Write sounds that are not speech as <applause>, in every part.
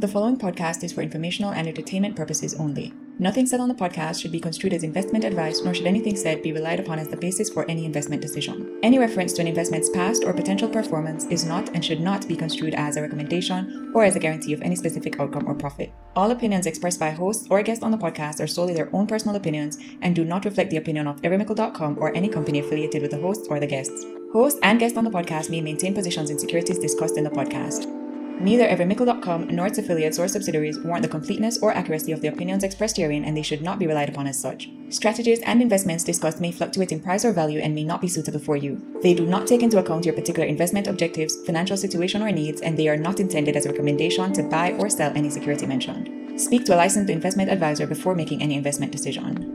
The following podcast is for informational and entertainment purposes only. Nothing said on the podcast should be construed as investment advice, nor should anything said be relied upon as the basis for any investment decision. Any reference to an investment's past or potential performance is not and should not be construed as a recommendation or as a guarantee of any specific outcome or profit. All opinions expressed by hosts or guests on the podcast are solely their own personal opinions and do not reflect the opinion of everymickle.com or any company affiliated with the hosts or the guests. Hosts and guests on the podcast may maintain positions in securities discussed in the podcast. Neither everymickle.com nor its affiliates or subsidiaries warrant the completeness or accuracy of the opinions expressed herein, and they should not be relied upon as such. Strategies and investments discussed may fluctuate in price or value and may not be suitable for you. They do not take into account your particular investment objectives, financial situation, or needs, and they are not intended as a recommendation to buy or sell any security mentioned. Speak to a licensed investment advisor before making any investment decision.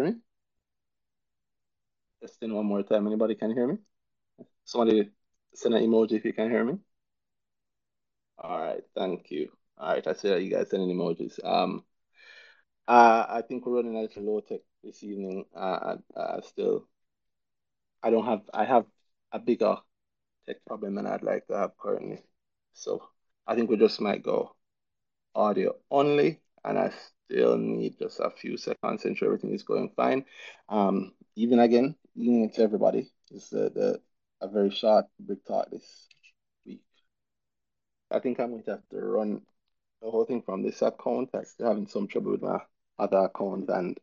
Me? Testing one more time. Anybody can hear me? Somebody send an emoji if you can hear me. All right, thank you. All right, I see that you guys sending emojis. Um, uh, I think we're running a little low tech this evening. Uh, uh, still, I don't have. I have a bigger tech problem than I'd like to have currently. So I think we just might go audio only, and I still need just a few seconds to ensure everything is going fine. Um, even again, even to everybody, it's the, the a very short Brick Talk this week. I think I'm going to have to run the whole thing from this account. I'm having some trouble with my other account, and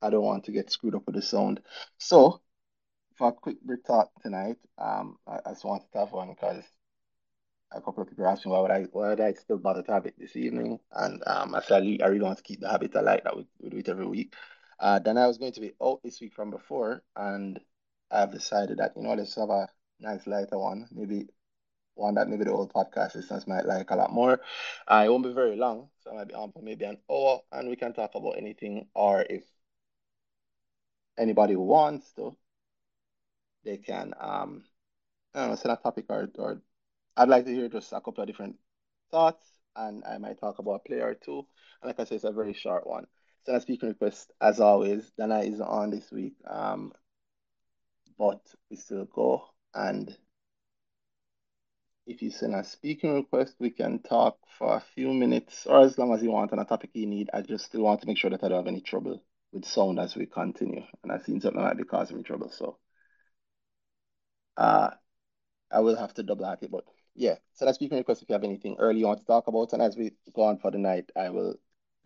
I don't want to get screwed up with the sound. So, for a quick brick talk tonight, um, I, I just wanted to have one because a couple of people me why would I why would I still bother to have it this evening, and um, I said I really want to keep the habit alive that we, we do it every week. Uh, then I was going to be out this week from before, and I've decided that you know let's have a nice lighter one, maybe one that maybe the old podcast listeners might like a lot more. Uh, it won't be very long, so I might be on for maybe an hour, and we can talk about anything, or if anybody wants to, they can um I don't know, set a topic or or I'd like to hear just a couple of different thoughts, and I might talk about a player two. And like I said, it's a very short one. So, a speaking request, as always, Dana is on this week, um, but we still go. And if you send a speaking request, we can talk for a few minutes or as long as you want on a topic you need. I just still want to make sure that I don't have any trouble with sound as we continue. And I've seen something might be causing me trouble. So, uh, I will have to double hack it, but yeah, so that's speaking request if you have anything early you want to talk about. And as we go on for the night, I will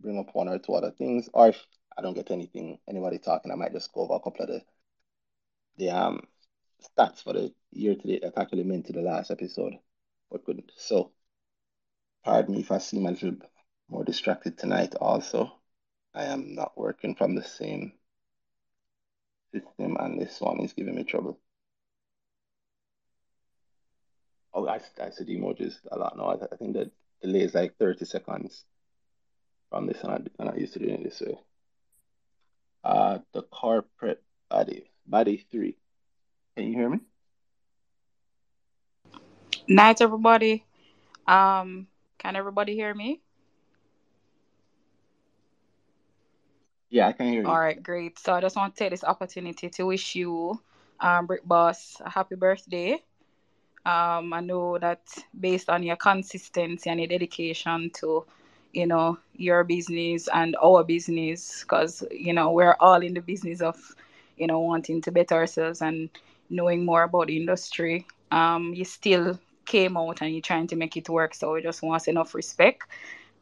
bring up one or two other things. Or if I don't get anything, anybody talking, I might just go over a couple of the the um stats for the year to date that actually meant to the last episode. But good. So pardon me if I seem a little more distracted tonight also. I am not working from the same system and this one is giving me trouble. Oh, I, I said emojis a lot now. I, I think the delay is like 30 seconds from this, and I, and I used to do it this way. Uh, the corporate body, body three. Can you hear me? Night, everybody. Um, can everybody hear me? Yeah, I can hear you. All right, great. So I just want to take this opportunity to wish you, um, Brick Boss, a happy birthday. Um, I know that based on your consistency and your dedication to, you know, your business and our business, because you know we're all in the business of, you know, wanting to better ourselves and knowing more about the industry. Um, you still came out and you're trying to make it work. So we just want enough respect.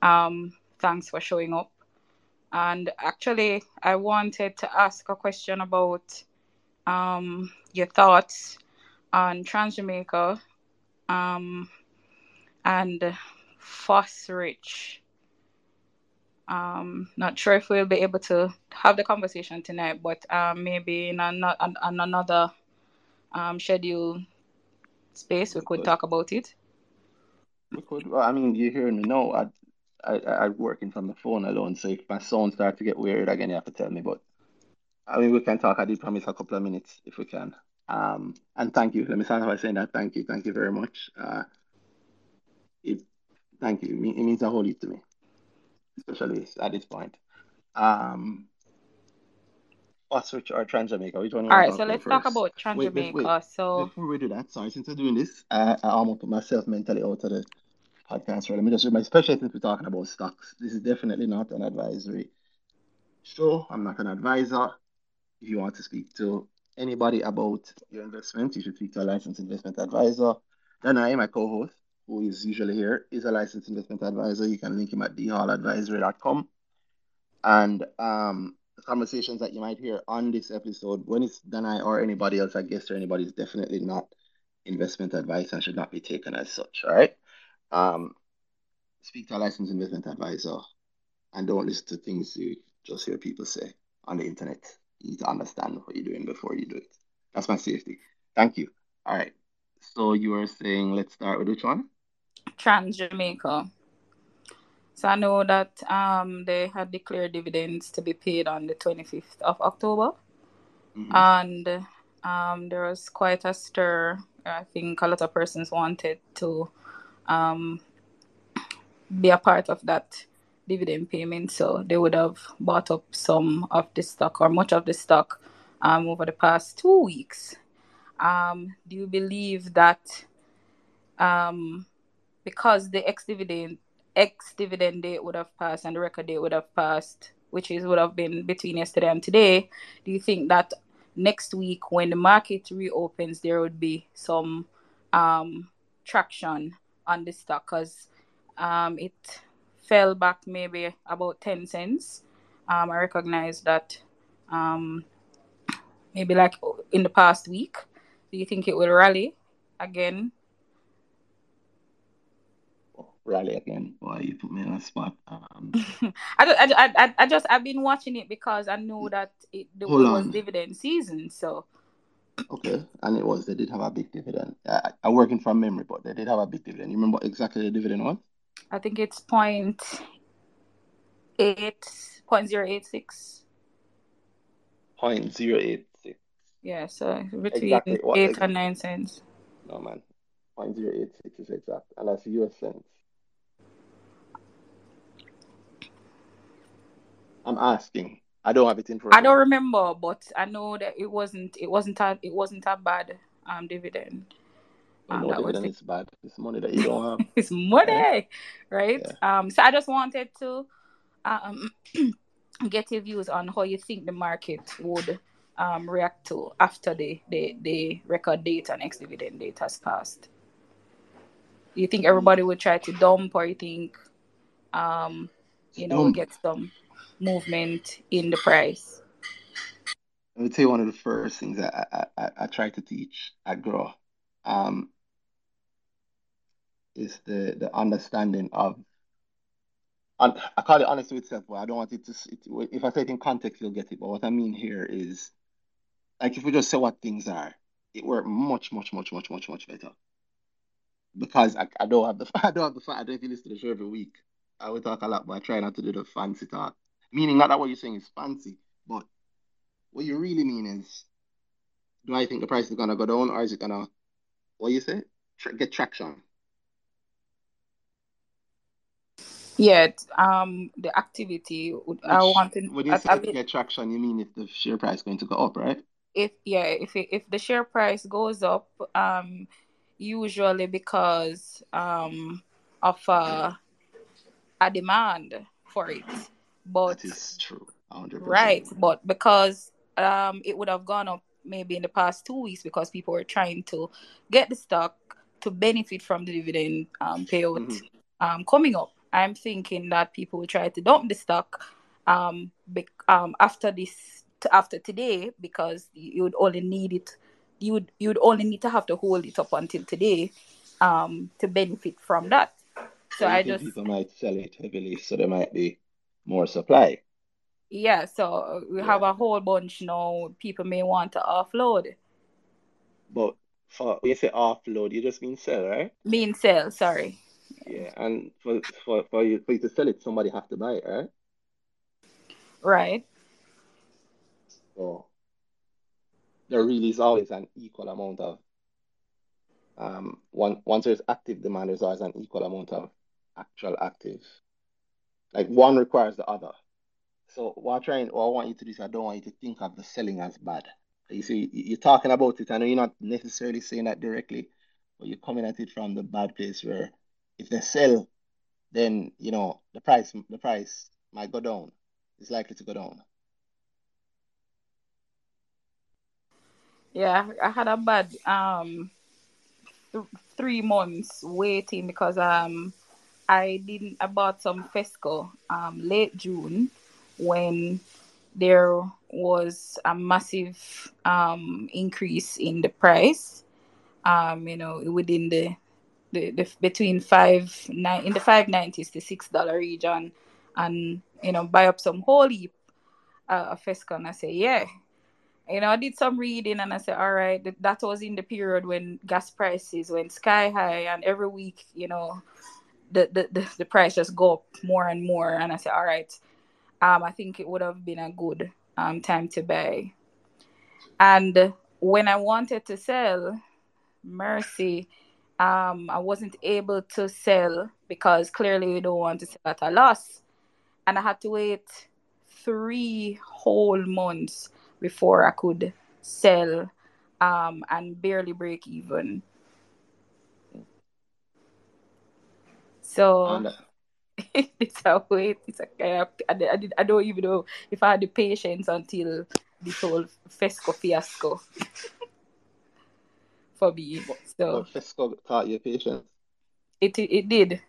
Um, thanks for showing up. And actually, I wanted to ask a question about um, your thoughts on Trans Jamaica um, and Rich. Um, not sure if we'll be able to have the conversation tonight, but um, maybe in, an, an, another um, schedule space we could talk about it. We could. Well, I mean, you hear me? No, I, I, I'm working from the phone alone. So if my sound starts to get weird again, you have to tell me. But I mean, we can talk. I did promise a couple of minutes if we can. Um, and thank you. Let me start by saying that thank you, thank you very much. Uh, it, thank you. It means a whole lot to me, especially at this point. Um, Switch or Trans Jamaica? Which one? All right, so let's talk about Trans Jamaica. So before we do that, sorry, since we're doing this, I, I almost put myself mentally out of the podcast. Right, let me just my especially since we're talking about stocks. This is definitely not an advisory show. I'm not an advisor. If you want to speak to anybody about your investment, you should speak to a licensed investment advisor. Then I, my co-host, who is usually here, is a licensed investment advisor. You can link him at dhalladvisory.com. And um, conversations that you might hear on this episode, when it's Danhai or anybody else, I guess, or anybody, is definitely not investment advice and should not be taken as such. All right. Um, speak to a licensed investment advisor and don't listen to things you just hear people say on the internet. You need to understand what you're doing before you do it. That's my safety. Thank you. All right. So you were saying, let's start with which one? Trans Jamaica. So I know that um, they had declared dividends to be paid on the 25th of October. Mm-hmm. And um, there was quite a stir. I think a lot of persons wanted to um, be a part of that dividend payment. So they would have bought up some of the stock or much of the stock um, over the past two weeks. Um, do you believe that um, because the ex dividend ex dividend date would have passed and the record date would have passed, which is would have been between yesterday and today, do you think that next week when the market reopens there would be some um, traction on the stock because um, it fell back maybe about 10 cents. Um, I recognize that um, maybe like in the past week. Do you think it will rally again rally again. Why you put me on a spot? Um, <laughs> I, I, I, I just I've been watching it because I know that it, it was dividend season. So okay, and it was they did have a big dividend. I, I'm working from memory, but they did have a big dividend. You remember exactly the dividend was? I think it's point eight point zero eight six. Point zero eight six. Yeah, so between exactly. eight exactly? and nine cents. No man, point zero eight six is exact, and that's US cents. I'm asking. I don't have it in front. I don't remember, but I know that it wasn't. It wasn't a. It wasn't a bad um dividend. You know, um, dividend is bad. It's money that you don't have. <laughs> it's money, right? Yeah. Um. So I just wanted to, um, <clears throat> get your views on how you think the market would um react to after the the the record date and ex dividend date has passed. You think everybody would try to dump, or you think, um, you know, get some movement in the price? Let me tell you one of the first things that I, I, I try to teach at Grow um, is the, the understanding of, and I call it honesty with self, but I don't want it to, it, if I say it in context, you'll get it. But what I mean here is, like, if we just say what things are, it work much, much, much, much, much, much better. Because I, I don't have the, <laughs> I don't have the, fact I don't you listen to the show every week. I would talk a lot, but I try not to do the fancy talk. Meaning not that what you're saying is fancy, but what you really mean is, do I think the price is gonna go down or is it gonna, what you say, Tra- get traction? Yeah, um, the activity. Which, I wanted. When you say I, get traction, you mean if the share price is going to go up, right? If yeah, if it, if the share price goes up, um, usually because um of uh, a demand for it. But that is true. 100%. Right, but because um it would have gone up maybe in the past two weeks because people were trying to get the stock to benefit from the dividend um, payout mm-hmm. um, coming up. I'm thinking that people will try to dump the stock um, be- um, after this after today because you would only need it you would you would only need to have to hold it up until today um, to benefit from that. So I, I just people might sell it heavily, so there might be more supply. Yeah, so we yeah. have a whole bunch now. People may want to offload. But for when you say offload, you just mean sell, right? Mean sell, sorry. Yeah, and for for for you for you to sell it, somebody have to buy it, right? Right. So there really is always an equal amount of um one once there's active demand, there's always an equal amount of actual active. Like one requires the other. So what I'm trying, what I want you to do is I don't want you to think of the selling as bad. You see, you're talking about it. I know you're not necessarily saying that directly, but you're coming at it from the bad place where if they sell, then you know the price the price might go down. It's likely to go down. Yeah, I had a bad um th- three months waiting because um I didn't I bought some Fesco um late June when there was a massive um increase in the price um you know within the the, the between five nine in the five nineties to six dollar region and you know buy up some whole heap uh, of Fesco and I say yeah you know, I did some reading and I said, all right, that, that was in the period when gas prices went sky high, and every week, you know, the, the, the, the price just go up more and more. And I said, all right, um, I think it would have been a good um, time to buy. And when I wanted to sell, mercy, um, I wasn't able to sell because clearly we don't want to sell at a loss. And I had to wait three whole months before I could sell um, and barely break even. So <laughs> it's a wait. It's a kind of, I, I, did, I don't even know if I had the patience until this whole Fesco fiasco <laughs> for me. So but Fesco taught you patience. it it did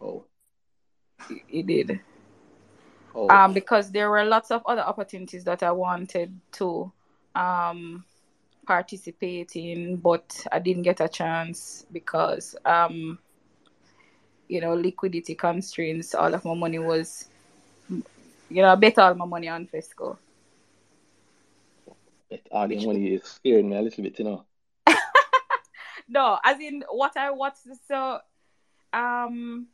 Oh, it, it did oh, um because there were lots of other opportunities that I wanted to um participate in, but I didn't get a chance because um you know liquidity constraints. All of my money was you know I bet all my money on Fesco. that all your money is scaring me a little bit, you know. No, as in what I what so um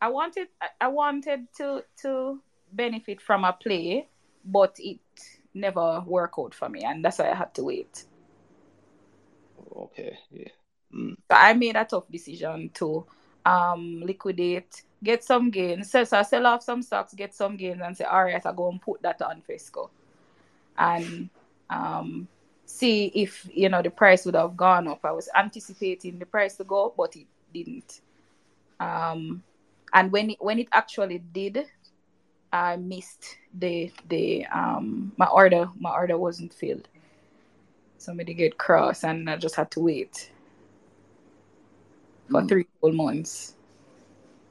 I wanted I- I wanted to to benefit from a play, but it never worked out for me, and that's why I had to wait. Okay, yeah. Mm. So I made a tough decision to um liquidate, get some gains. So, so I sell off some stocks, get some gains, and say, all right, I go and put that on Fesco, and um see if you know the price would have gone up. I was anticipating the price to go up, but it didn't. Um, and when it, when it actually did, I missed the the um my order. My order wasn't filled. Somebody get cross, and I just had to wait for Mm. three whole months.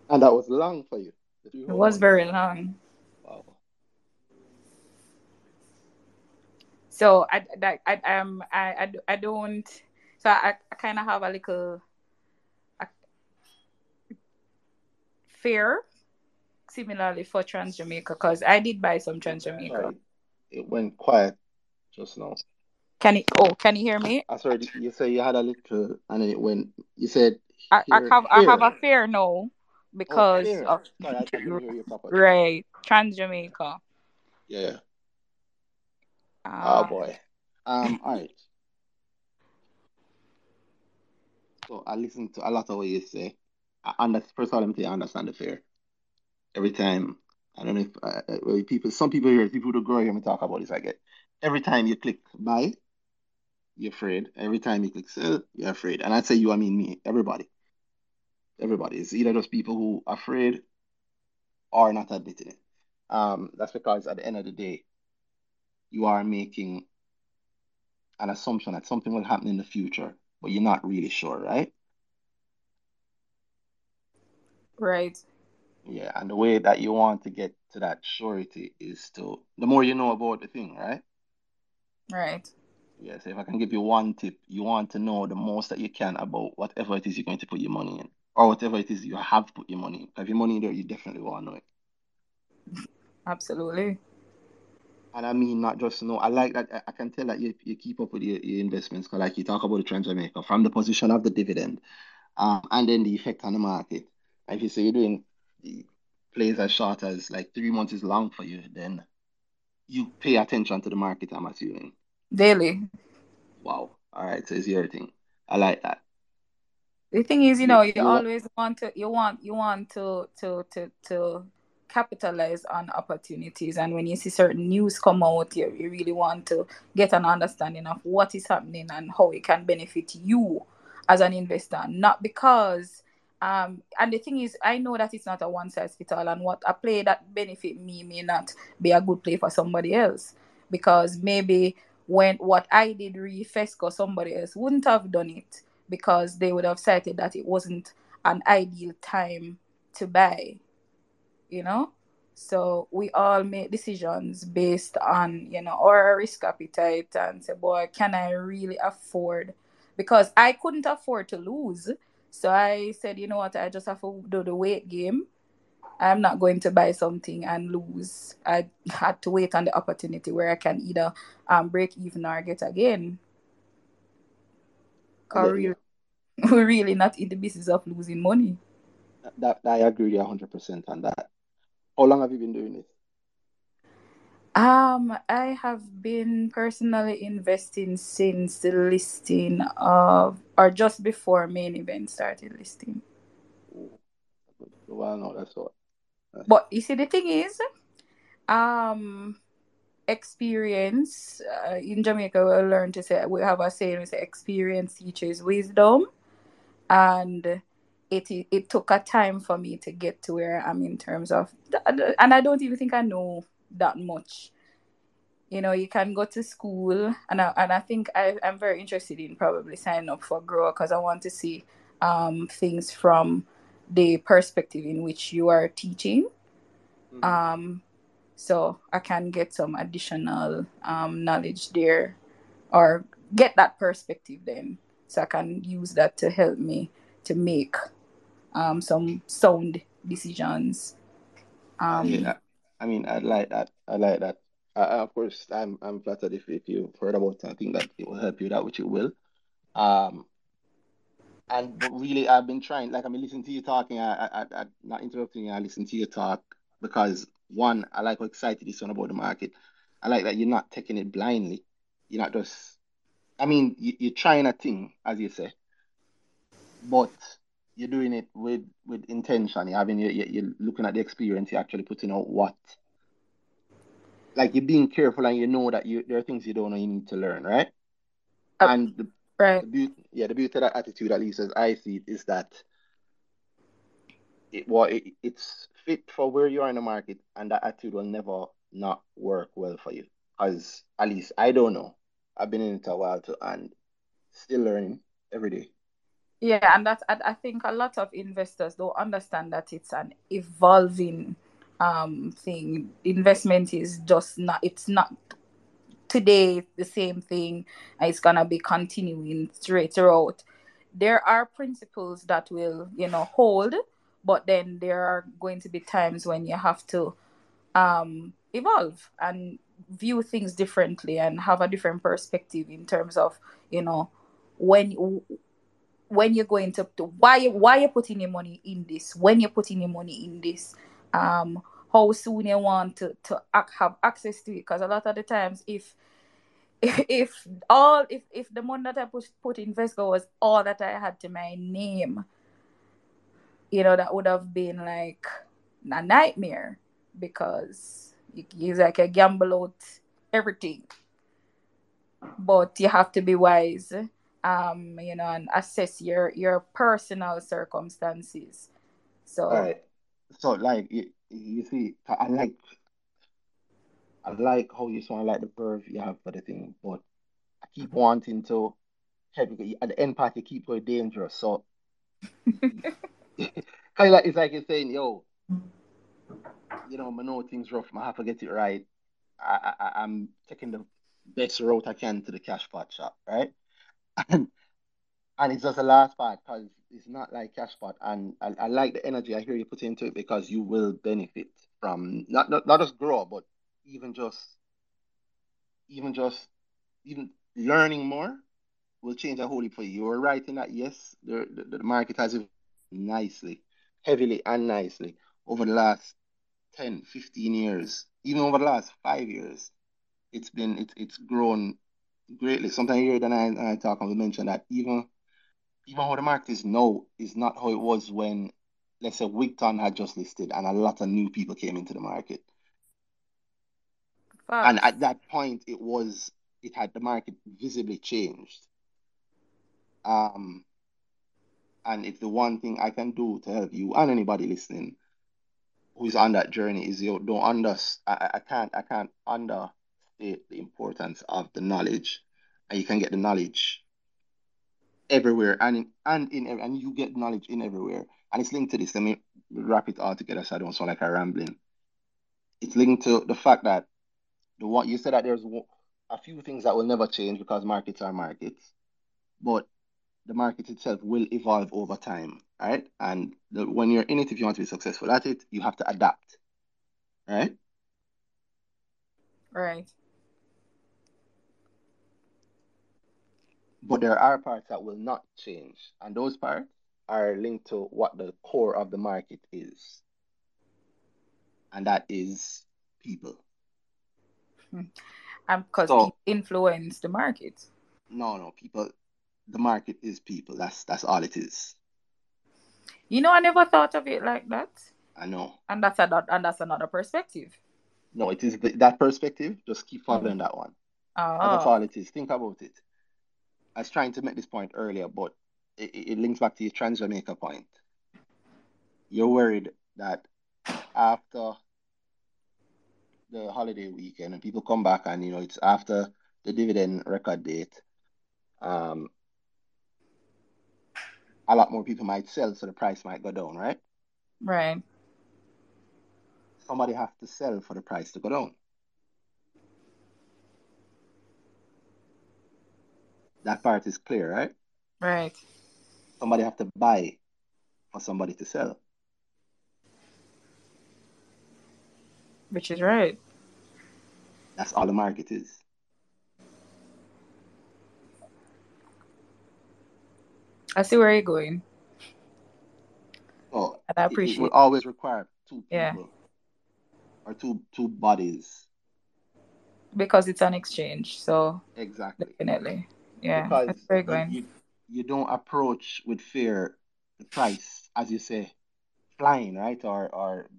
And that was long for you. It was months. very long. Wow. So I that I um I I, I don't so I, I kind of have a little a fear similarly for Trans Jamaica because I did buy some Trans Jamaica. It went quiet just now. Can you oh can you hear me? I sorry, you say you had a little, and then it went. You said I, I have I have a fear now Oh, because fear. of Sorry, I hear you right Trans Jamaica. Yeah. Oh Um, boy. Um. <laughs> All right. So I listen to a lot of what you say. I understand. First of all, let me you, I understand the fear. Every time, I don't know if uh, uh, people, some people here, people who grow hear me talk about this. I get every time you click buy, you're afraid. Every time you click sell, you're afraid. And I say you, I mean me. Everybody. Everybody. It's either those people who are afraid or not admitting it. Um. That's because at the end of the day, you are making an assumption that something will happen in the future, but you're not really sure, right? right. Yeah, and the way that you want to get to that surety is to the more you know about the thing, right? Right. Yeah, so if I can give you one tip, you want to know the most that you can about whatever it is you're going to put your money in, or whatever it is you have put your money in. If your money in there, you definitely want to know it. Absolutely. And I mean, not just know. I like that. I can tell that you, you keep up with your, your investments, because like you talk about the Trans Jamaica from the position of the dividend, um, and then the effect on the market. And if you say you're doing plays as short as like three months is long for you, then you pay attention to the market, I'm assuming. daily. Wow. All right. So it's your thing. I like that. The thing is, you know, you, you always want to, you want, you want to, to, to, to capitalize on opportunities. And when you see certain news come out, you, you really want to get an understanding of what is happening and how it can benefit you as an investor. Not because, um, and the thing is, I know that it's not a one size fits all, and what a play that benefit me may not be a good play for somebody else because maybe when what I did re Fesco, somebody else wouldn't have done it because they would have cited that it wasn't an ideal time to buy you know? So we all make decisions based on you know our risk appetite and say boy can i really afford? Because i couldn't afford to lose. So i said you know what? I just have to do the wait game. I'm not going to buy something and lose. I had to wait on the opportunity where i can either um, break even or get again. We're <laughs> really not in the business of losing money. That, that I agree 100% on that. How long have you been doing it? Um, I have been personally investing since the listing of, or just before main event started listing. Well, no, that's all. But you see, the thing is, um, experience uh, in Jamaica, we learn to say we have a saying: we say experience teaches wisdom, and it it took a time for me to get to where I'm in terms of and I don't even think I know that much. You know, you can go to school and I, and I think I, I'm very interested in probably signing up for Grow because I want to see um, things from the perspective in which you are teaching. Mm-hmm. Um, so I can get some additional um, knowledge there or get that perspective then so I can use that to help me to make um, some sound decisions. Um, yeah, I mean, I like that. I like that. Of course, I'm I'm flattered if, if you heard about. I think that it will help you that which it will. Um, and really, I've been trying. Like I've been listening to you talking. I, I, I not interrupting you. I listen to you talk because one, I like how excited you sound about the market. I like that you're not taking it blindly. You're not just. I mean, you, you're trying a thing, as you say, but you're doing it with with intention. You're having you you're looking at the experience. You're actually putting out what, like you're being careful, and you know that you there are things you don't know you need to learn, right? Uh, and the, right, the beauty, yeah, the beauty of that attitude, at least as I see it, is that it what it, it's fit for where you are in the market, and that attitude will never not work well for you. As at least I don't know. I've been in it a while too, and still learning every day. Yeah, and that I, I think a lot of investors don't understand that it's an evolving um thing. Investment is just not it's not today the same thing it's gonna be continuing straight throughout. There are principles that will, you know, hold, but then there are going to be times when you have to um evolve and view things differently and have a different perspective in terms of, you know, when when you're going to, why why you're putting your money in this, when you're putting your money in this, um, how soon you want to to have access to it. Because a lot of the times, if <laughs> if all if if the money that I put put in Fesco was all that I had to my name, you know, that would have been like a nightmare because it's like a gamble out everything. But you have to be wise um, you know, and assess your your personal circumstances. So, right. So, like, you, you see, I like, I like how you sound like the verve you have for the thing, but I keep wanting to help you. At the end part, you keep going dangerous. So, <laughs> <laughs> kind of like it's like you're saying, yo, you know, I know things rough. I have to get it right. I, I I'm taking the best route I can to the cash pot shop, right? And <coughs> and it's just the last part because it's not like cash pot and I, I like the energy I hear you put into it because you will benefit from not, not not just grow but even just even just even learning more will change a whole for you. You were right in that yes, the, the, the market has nicely, heavily and nicely over the last 10, 15 years, even over the last five years. It's been it's it's grown greatly. Sometimes hear that I, I talk and we mention that even even how the market is now is not how it was when let's say Wigton had just listed and a lot of new people came into the market. And at that point it was it had the market visibly changed. Um and if the one thing I can do to help you and anybody listening who's on that journey is you don't under I, I can't I can't understate the importance of the knowledge and you can get the knowledge everywhere and in, and in and you get knowledge in everywhere and it's linked to this let me wrap it all together so I don't sound like I'm rambling it's linked to the fact that the what you said that there's a few things that will never change because markets are markets but the market itself will evolve over time, right? And the, when you're in it, if you want to be successful at it, you have to adapt, right? Right. But there are parts that will not change, and those parts are linked to what the core of the market is, and that is people. Hmm. And because So influence the market. no, no, people. The market is people. That's that's all it is. You know, I never thought of it like that. I know. And that's another and that's another perspective. No, it is the, that perspective. Just keep following mm-hmm. that one. Oh. That's Oh, all it is. Think about it. I was trying to make this point earlier, but it, it links back to your trans Jamaica point. You're worried that after the holiday weekend and people come back and you know it's after the dividend record date, um, a lot more people might sell, so the price might go down, right? right. Somebody have to sell for the price to go down. That part is clear, right? Right. Somebody have to buy for somebody to sell. Which is right. That's all the market is. I see where you're going. So And I it, it will always require two yeah. people or two two bodies. Because it's an exchange. So Exactly. definitely. Yeah. Because see where you're you, you don't approach with fear the price, as you say, flying, right? Or or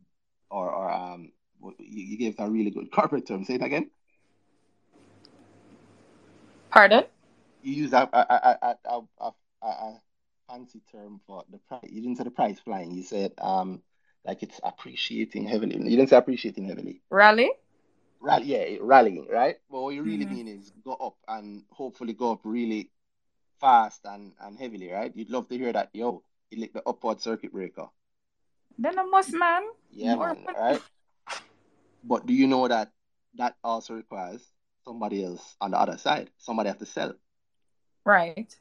or, or um you, you gave a really good <laughs> corporate term. Say it again. Pardon? You use a, a, a, a, a fancy term for the price. You didn't say the price flying. You said um like it's appreciating heavily. You didn't say appreciating heavily. Rally? Rally, yeah, it- rallying, right? But what you really hmm mean is go up and hopefully go up really fast and, and heavily, right? You'd love to hear that, yo, you lick the upward circuit breaker. Then I must, man. Yeah, More man, right? But do you know that that also requires somebody else on the other side? Somebody have to sell. Right.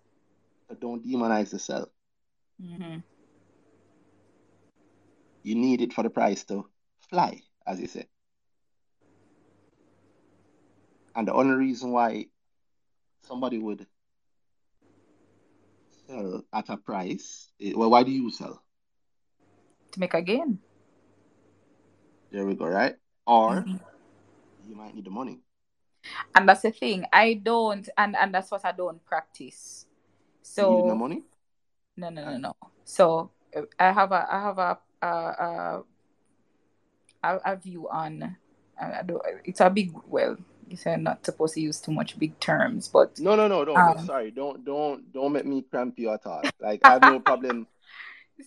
So don't demonize the sell. hmm You need it for the price to fly, as you say. And the only reason why somebody would sell at a price, eh, well, why do you sell? To make a gain. There we go, right? Or hmm you might need the money. And that's the thing. I don't, and and that's what I don't practice. You need the So money? no, no, no, no. So uh, I have a, I have a, a, a, a a view on. I I do, it's a big. Well, you said not supposed to use too much big terms, but No, no, no, no, um. Sorry, don't, don't, don't make me cramp you at all. Like I have no problem <laughs>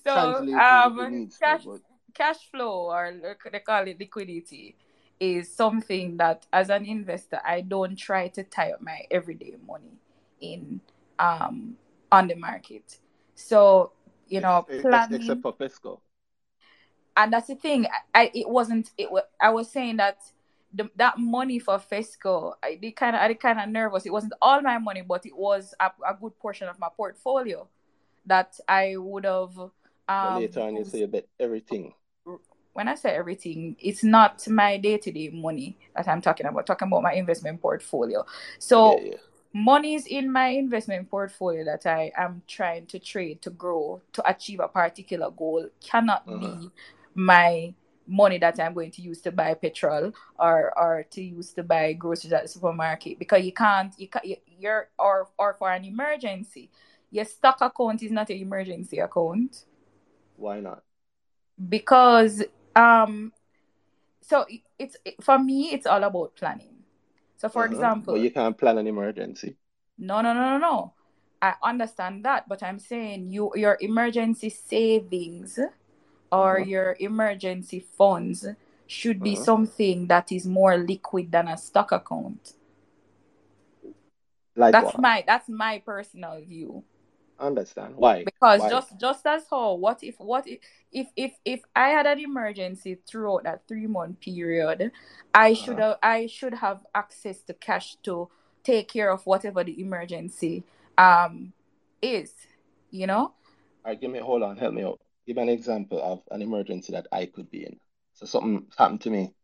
So um, needs to, cash but cash flow or they call it liquidity is something that as an investor I don't try to tie up my everyday money in um on the market. So you know planning except for Fesco. and that's the thing I, it wasn't it I was saying that the, that money for Fesco I did kind of I kind of nervous it wasn't all my money but it was a, a good portion of my portfolio that I would have um later on you say you bet everything. when I say everything, it's not my day to day money that I'm talking about, talking about my investment portfolio. I get So, you. monies in my investment portfolio that I am trying to trade to grow to achieve a particular goal cannot Uh-huh. be my money that I'm going to use to buy petrol or or to use to buy groceries at the supermarket because you can't you can't you're or or for an emergency. Your stock account is not an emergency account. Why not? Because um so it's for me it's all about planning. So for uh-huh. example, but you can't plan an emergency. No, no, no, no, no. I understand that, but I'm saying you your emergency savings or uh-huh. your emergency funds should be uh-huh. something that is more liquid than a stock account. Like that's what? my that's my personal view. Understand why? Because why? just just as how what if what if if if, if I had an emergency throughout that three month period, I uh-huh. should have I should have access to cash to take care of whatever the emergency um is. You know. All right, give me hold on, help me out give an example of an emergency that I could be in. So something happened to me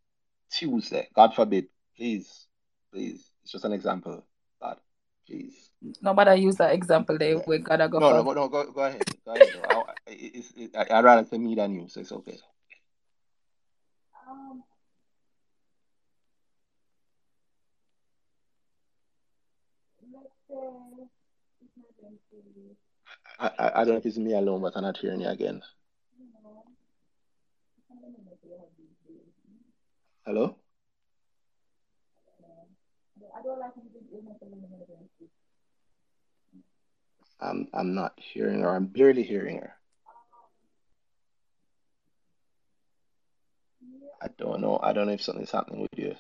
Tuesday. God forbid. Please, please. It's just an example. God, please. Nobody use that example there. Yeah. We gotta go. No, no, no, go, go ahead. Go ahead. I, it's, it, I, would rather say me than you, so it's okay. Um, let's say I, I, don't know if it's me alone, but I'm not hearing you again. Hello? I'm I'm not hearing her. I'm barely hearing her. I don't know. I don't know if something's happening with you.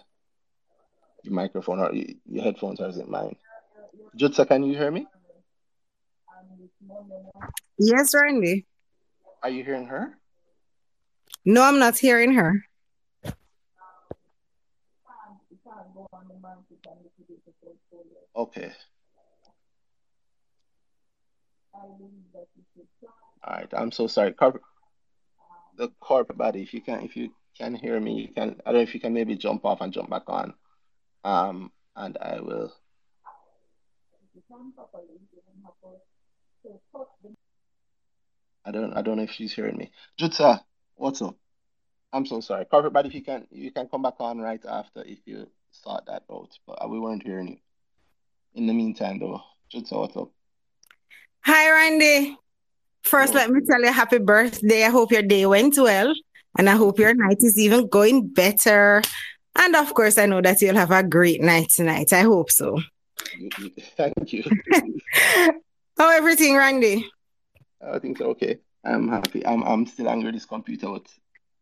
Your microphone or your headphones or is it mine? Jutsa, can you hear me? Yes, Randy. Are you hearing her? No, I'm not hearing her. Okay. All right. I'm so sorry. Corp- the corporate body. If you can, if you can hear me, you can. I don't know if you can maybe jump off and jump back on. Um, and I will. I don't I don't know if she's hearing me. Jutta, what's up? I'm so sorry. Corporate but if you can you can come back on right after if you sort that out. But uh, we weren't hearing you. In the meantime though, Jutta, what's up? Hi Randy. First, let me tell you happy birthday. I hope your day went well. And I hope your night is even going better. And of course, I know that you'll have a great night tonight. I hope so. Thank you. <laughs> How everything, Randy? I think so. Okay. I'm happy. I'm I'm still angry with this computer, but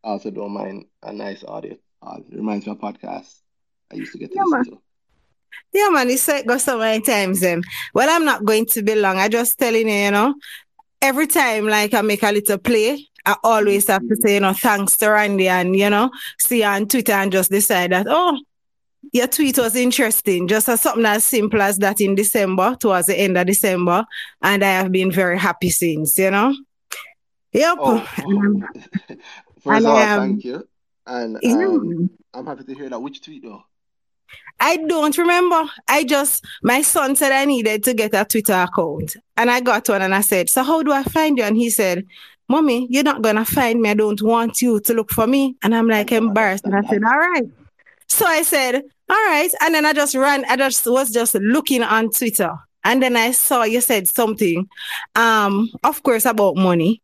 I also don't mind a nice audio. Uh, it reminds me of podcast I used to get to yeah, listen man. to. Yeah, man, it's like go so many times. Um, well, I'm not going to be long. I just telling you, you know, every time like I make a little play, I always have to say, you know, thanks to Randy and, you know, see on Twitter and just decide that, oh, your tweet was interesting, just as something as simple as that in December, towards the end of December. And I have been very happy since, you know. Yep. Oh. <laughs> First of all, um, thank you. And um, I'm happy to hear that. Which tweet though? I don't remember. I just my son said I needed to get a Twitter account. And I got one and I said, So how do I find you? And he said, Mommy, you're not gonna find me. I don't want you to look for me. And I'm like embarrassed. And I said, All right. So I said, all right. And then I just ran, I just was just looking on Twitter. And then I saw you said something, um, of course, about money.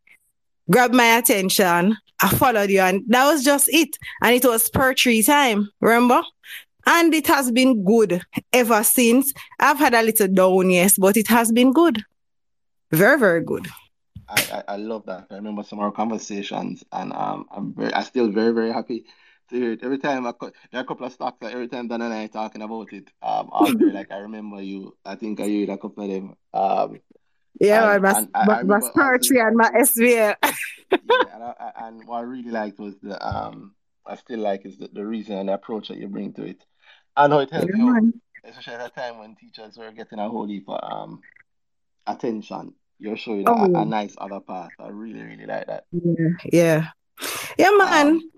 Grabbed my attention. I followed you, and that was just it. And it was per tree time, remember? And it has been good ever since. I've had a little down, yes, but it has been good. Very, very good. I, I, I love that. I remember some of our conversations, and um, I'm very, I'm still very, very happy it. Every time I there are a couple of stocks that every time Dan and I talking about it, um, after like I remember you, I think I heard a couple of them. Um, yeah, and, my, and my, my poetry and my SVL. yeah, and, I, and what I really liked was the um, I still like is the, the reason and the approach that you bring to it. I know it helps yeah, you, especially at a time when teachers were getting a whole heap of um, attention. You're showing oh, a, a, nice other path. I really, really like that. Yeah, yeah, yeah, man. Um,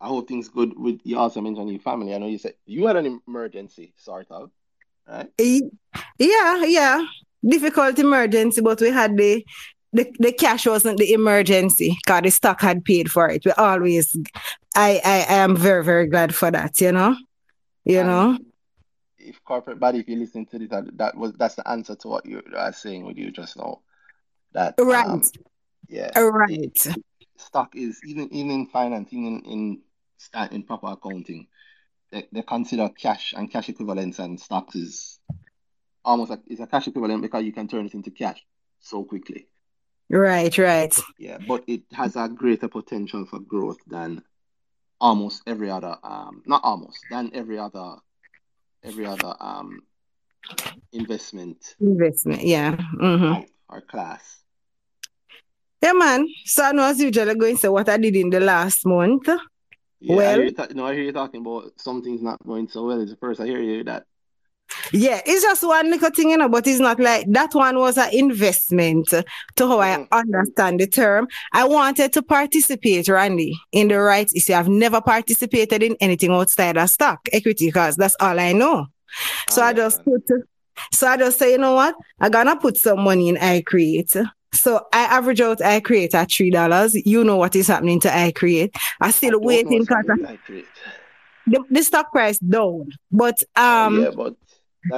I hope things good with you also mentioned your family. I know you said you had an emergency sort of, right? Yeah, yeah. Difficult emergency, but we had the the, the cash wasn't the emergency because the stock had paid for it. We always, I, I, I am very, very glad for that, you know? You And know? if corporate body, if you listen to this, that, that was that's the answer to what you are saying with you just now. That Right, um, yeah, it, right. Stock is even even in finance, even in in, in proper accounting, they, they consider cash and cash equivalents and stocks is almost like it's a cash equivalent because you can turn it into cash so quickly. Right, right. Yeah, but it has a greater potential for growth than almost every other um not almost than every other every other um investment Investment, yeah. hmm type or class. Yeah, man. So I know as usual, going to say what I did in the last month. Yeah, I Well, you ta- no, I hear you talking about something's not going so well. It's the first I hear you that. yeah, it's just one little thing, you know, but it's not like that one was an investment to how I Mhm. understand the term. I wanted to participate, Randy, in the rights issue. I've never participated in anything outside of stock equity because that's all I know. I So I just understand. put, so I just say, you know what? I'm gonna put some money in iCreate. So I average out iCreate at three dollars. You know what is happening to iCreate. I I still don't waiting because the, the stock price down. But Uh, um yeah, but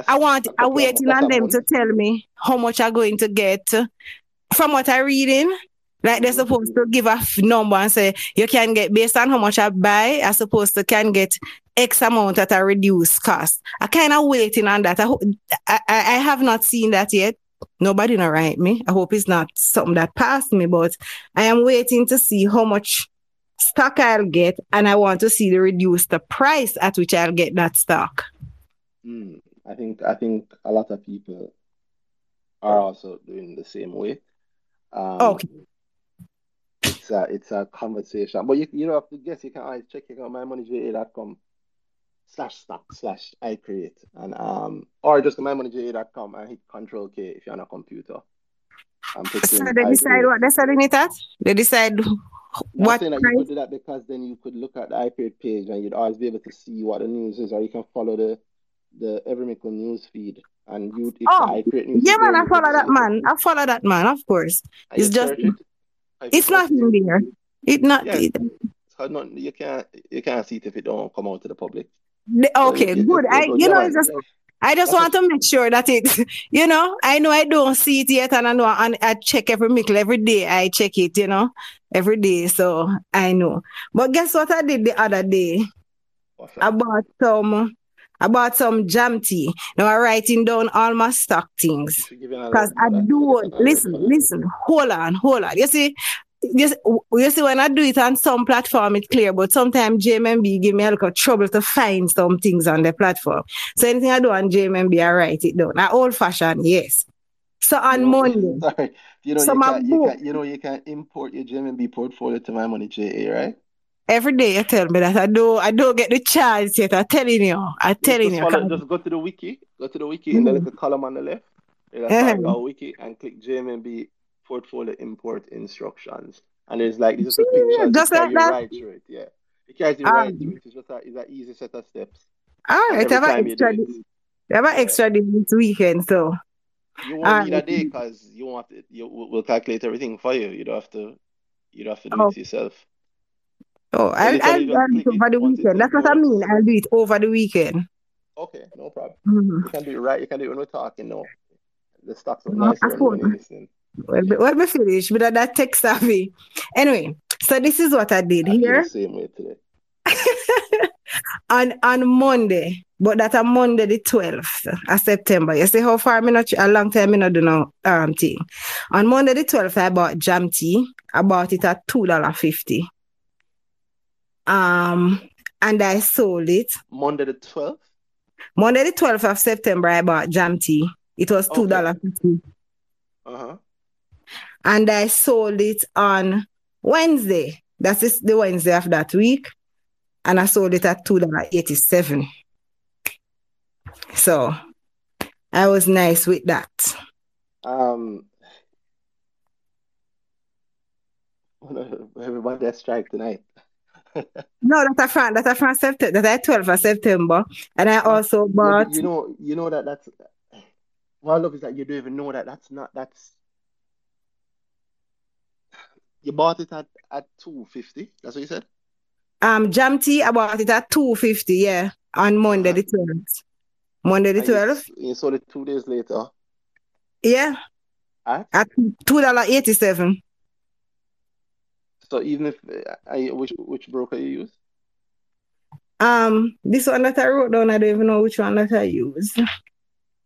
I want I waiting on them to tell me how much I'm going to get from what I reading. Like they're hmm supposed to give a number and say you can get based on how much I buy. I supposed to can get X amount at a reduced cost. I kind of waiting on that. I, I I I have not seen that yet. Nobody not write me. I hope it's not something that passed me, but I am waiting to see how much stock I'll get, and I want to see the reduce the price at which I'll get that stock. Mm, I think I think a lot of people are also doing the same way. Um, Okay. it's a it's a conversation, but you you don't have to guess. You can always check it out mymoneyja.com slash stock slash iCreate and um or just go mymoneyja.com and hit Control K if you're on a computer So they I decide create. what they're selling it at? They decide <laughs> what that you could do that because then you could look at the iPad page and you'd always be able to see what the news is, or you can follow the the Every Mickle news feed. And you, if the Oh, news yeah, man, I follow that man. I follow that man, of course. And It's just it. It's not in there. It not yeah, it, so not, you can't you can't see it if it don't come out to the public. So okay, it, good. I you know just I just want to make sure that it <laughs> you know, I know I don't see it yet and I know and I check every mickle every day. I check it, you know, every day. So I know. But guess what I did the other day? I bought some I bought some jam tea. Now I'm writing down all my stock things. should give an Because I for that. You do get an alert listen, listen, hold on, hold on. You see, see, you see, when I do it on some platform, it's clear, but sometimes JMB give me a little trouble to find some things on the platform. So anything I do on JMB, I write it down. Now old fashioned, yes. So on Monday, <laughs> sorry. You know so you can you can you know you can import your GMB portfolio to my money JA, right? every day you tell me that I do I don't get the chance yet. I'm telling you. I'm telling just you. follow, just go to the wiki, go to the wiki in the Mhm. little column on the left. A Uh-huh. wiki and click JMB portfolio import instructions. And there's like there's just a picture Just like you that. right through it. Yeah. It carries you Um, right through it. It's just a it's an easy set of steps. all right, have an time you do extra day, have an extra day this weekend. So You won't need a day because you won't have to you we'll calculate everything for you. You don't have to you don't have to do Oh, it yourself. oh, I'll, I'll, do it over the weekend. That's what I mean. I'll do it over the weekend. Okay, no problem. Mhm. You can do it right. You can do it when we're talking No, The stocks No, nice I when phone. you're. Well, well, me finish, but that tech savvy. Anyway, so this is what I did I here same way today. <laughs> on on Monday, but that on Monday the 12th of September. You see how far me not a long time me not do no um thing. On Monday the 12th, I bought jam tea. I bought it at two dollar fifty. Um, and I sold it Monday the 12th? Monday the 12th of September. I bought jam tea. It was two Okay. dollar fifty, Uh-huh. And I sold it on Wednesday. That is the Wednesday of that week, and I sold it at two dollar eighty seven. So I was nice with that. Um, <laughs> everybody has strike tonight. <laughs> No, that's a from that's a from September. That's a 12th of September, and I also bought. you know, you know that that's I love is that you don't even know that that's not that's You bought it at, at 250. That's what you said? Um, Jam Tea, I bought it at 250, yeah, on Monday the 12th. Monday the And you, 12th? you sold it two days later. Yeah, At? at $2.87. So even if uh, I, which which broker you use? Um, this one that I wrote down, I don't even know which one that I use.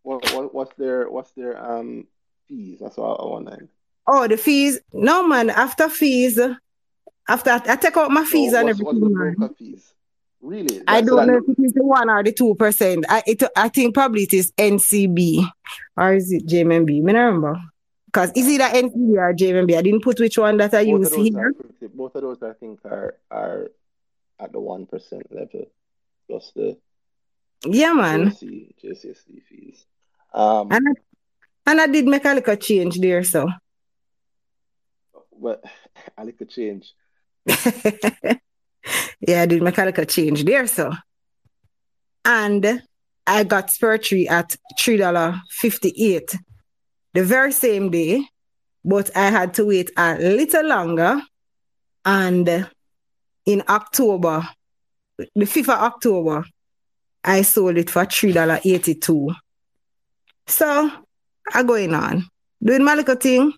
What, what what's their what's their um fees? That's what I want Oh, the fees. No, man, after fees, after I, I take out my fees and what's, what's everything, man. fees? Really? I don't know if it is the one or the two percent. I it, I think probably it is NCB or is it JMB? I remember. Because is it that NCB or JMB? I didn't put which one that I both use here. are both of those I think are are at the one percent level plus the Yeah, man. JC, JCSD fees. Um, And I, and I did make a little change there, so. But <sighs> to change. <laughs> yeah, I did a little change there, so. And I got Spur Tree at $3.58 the very same day, but I had to wait a little longer. And in October, the 5th of October, I sold it for $3.82. So I going on. Doing my little thing. You-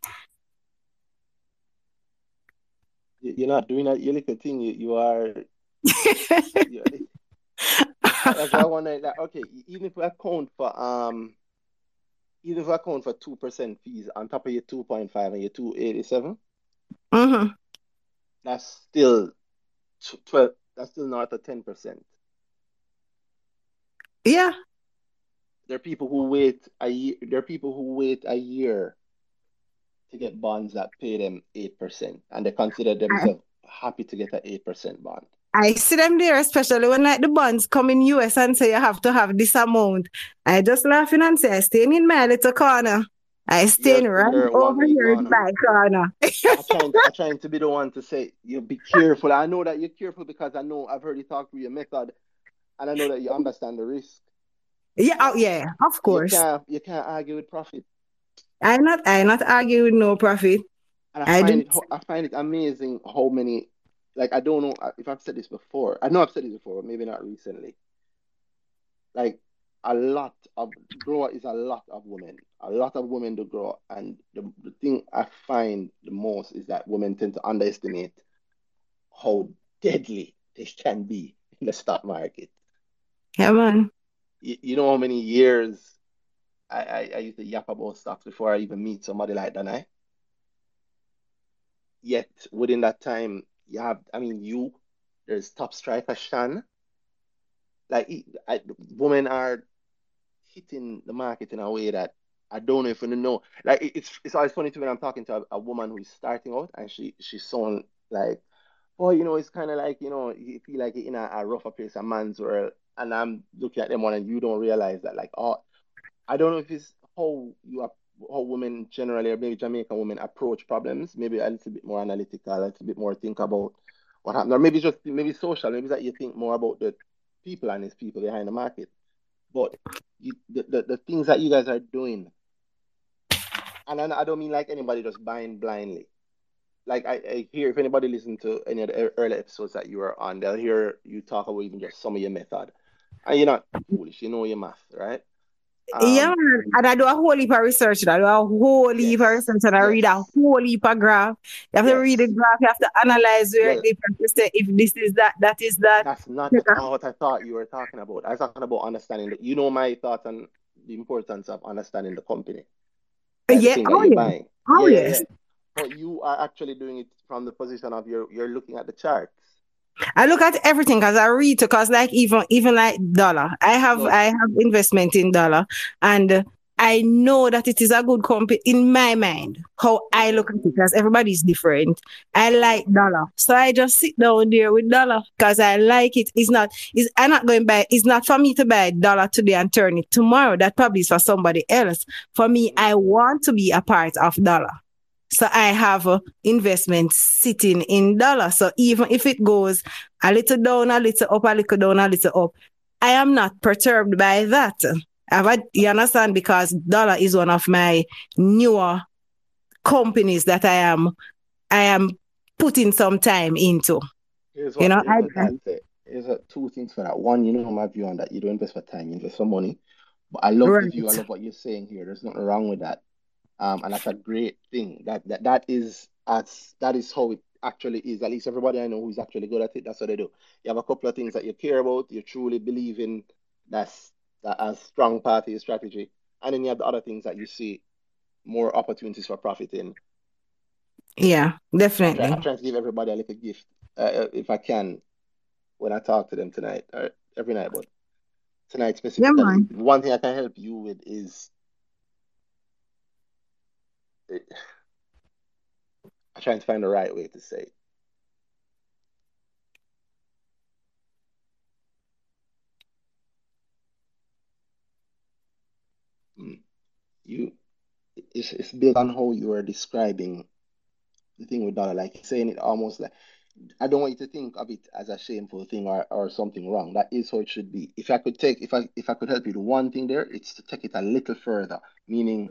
You're not doing that. You like a thing. You, you are. <laughs> you- That's I wonder. Like, okay, even if we account for um, even if we account for two percent fees on top of your two point five and your two eighty seven, hmm that's still twelve. That's still not a ten percent. Yeah. There are people who wait a year. There are people who wait a year to get bonds that pay them eight percent, and they consider themselves happy to get an eight percent bond. I see them there, especially when like the bonds come in US and say you have to have this amount. I just laughing and say I staying in my little corner. I staying You're- right you're over here in my corner. I'm trying, I'm trying to be the one to say you be careful. I know that you're careful because I know I've heard you talk through your method, and I know that you understand the risk. yeah, oh, yeah, of course. You can't, you can't argue with profit. I not I not argue with no profit. And I, I find do- it, I find it amazing how many, like I don't know if I've said this before. I know I've said this before, but maybe not recently. Like a lot of grower is a lot of women. A lot of women do grow, and the, the thing I find the most is that women tend to underestimate how deadly this can be in the stock market. Yeah, man. You, you know how many years I, I, I used to yap about stocks before I even meet somebody like Danhai? Eh? Yet within that time, you have, I mean, you, there's top striker Shan. Like, it- I, women are hitting the market in a way that I don't know if you know. Like, it's it's always funny to me when I'm talking to a, a woman who is starting out and she she's so like, oh, you know, it's kind of like, you know, you feel like you're in a, a rougher place, a man's world. And I'm looking at them one and you don't realize that, like, oh, I don't know if it's how you how women generally, or maybe Jamaican women approach problems. Maybe a little bit more analytical, a little bit more think about what happened, or maybe just maybe social. Maybe that you think more about the people and these people behind the market. But you, the, the the things that you guys are doing, and I, I don't mean like anybody just buying blindly. Like I, I hear if anybody listen to any of the early episodes that you were on, they'll hear you talk about even just some of your method, and you're not foolish. You know your math, right? Yeah, Um, man. And I do a whole heap of research. I do a whole heap of research and I read a Yes. whole heap of graph. You have to read the graph, you have to analyze where Well- it is, to say if this is that, that is that. That's not Yeah. what I thought you were talking about. I was talking about understanding. The, you know my thoughts on the importance of understanding the company. Like Yeah, thing oh yeah. Oh Yeah, yeah, yes. yeah. But you are actually doing it from the position of you're you're looking at the charts. I look at everything because I read because like even even like Dolla. I have. I have investment in Dolla and I know that it is a good company in my mind. How I look at it because everybody's different. I like Dolla, so I just sit down there with Dolla because I like it. It's not. It's I'm not going buy. It's not for me to buy Dolla today and turn it tomorrow. That probably is for somebody else. For me, I want to be a part of Dolla. So I have a investment sitting in Dolla. So even if it goes a little down, a little up, a little down, a little up, I am not perturbed by that. I've had, you understand? Because Dolla is one of my newer companies that I am I am putting some time into. What, You know, I- what I'd say. Here's what, two things for that. One, you know my view on that. You don't invest for time, you invest for money. But I love the view. I love what you're saying here. There's nothing wrong with that. Um, and that's a great thing. That that that is as that is how it actually is. At least everybody I know who's actually good at it, that's what they do. You have a couple of things that you care about, you truly believe in. That's that as strong part of your strategy. And then you have the other things that you see more opportunities for profit in. Yeah, I'm definitely. trying, I'm trying to give everybody a little gift, uh, if I can, when I talk to them tonight or every night, but tonight specifically. man. One thing I can help you with is it, I'm trying to find the right way to say it. Mm. You, it's, it's built on how you are describing the thing with Dolla, like saying it almost like I don't want you to think of it as a shameful thing or, or something wrong. That is how it should be. If I could take, if I if I could help you do one thing there, it's to take it a little further. Meaning,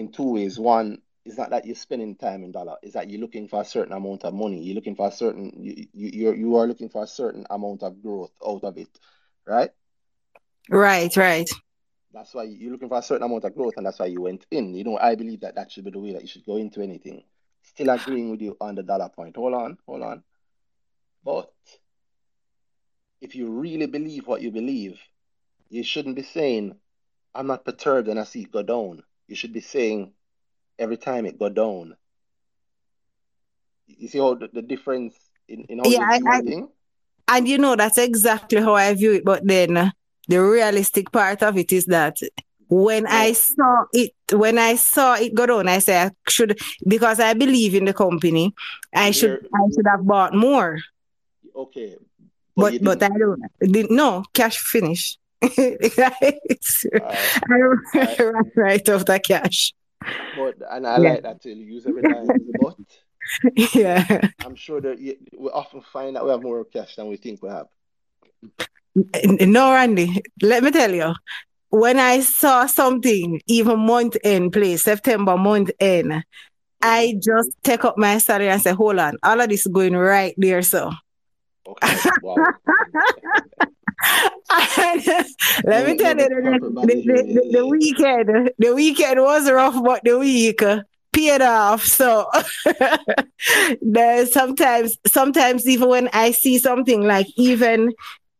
in two ways. One is not that you're spending time in Dolla. Is that you're looking for a certain amount of money. You're looking for a certain you you you're, you are looking for a certain amount of growth out of it, right? Right, right. That's why you're looking for a certain amount of growth, and that's why you went in. You know, I believe that that should be the way that you should go into anything. Still agreeing with you on the Dolla point. Hold on, hold on. But if you really believe what you believe, you shouldn't be saying, I'm not perturbed when I see it go down. You should be saying, every time it go down. You see how the, the difference in, in how Yeah, I- I- And you know, that's exactly how I view it. But then uh, the realistic part of it is that when I saw it, when I saw it go down, I said I should because I believe in the company. I should I should have bought more. Okay. But you but I don't didn't no cash finish. <laughs> I don't Alright. <laughs> run cash. But and I Yeah. like that too. You use every time. But <laughs> Yeah. I'm sure that we often find that we have more cash than we think we have. No, Randy, let me tell you, when I saw something, even month end, please, September month end, I just take up my salary and say, hold on, all of this is going right there, so. Okay. Wow. <laughs> <laughs> let me tell you, the the, the, the, the, weekend, the weekend was rough, but the week paid off. So <laughs> there's sometimes, sometimes even when I see something like even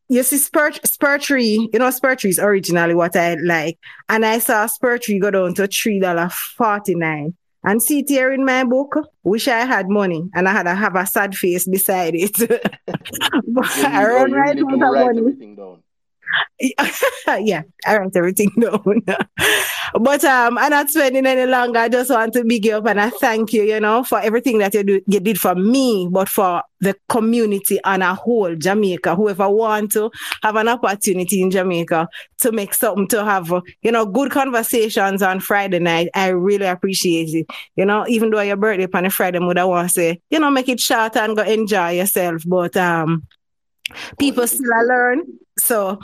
you see spur spur tree, you know, spur tree is originally what I like. And I saw spur tree go down to three dollar forty nine. And see it here in my book, wish I had money and I had to have a sad face beside it. <laughs> but I run right out of money. <laughs> yeah, I write everything <laughs> down. but um, I'm not spending any longer. I just want to big you up and I thank you, you know, for everything that you do, you did for me, but for the community on a whole, Jamaica. Whoever want to have an opportunity in Jamaica to make something to have, you know, good conversations on Friday night. I really appreciate it. You know, even though your birthday on a Friday, would I want to say, you know, make it short and go enjoy yourself. But um, people still learn. So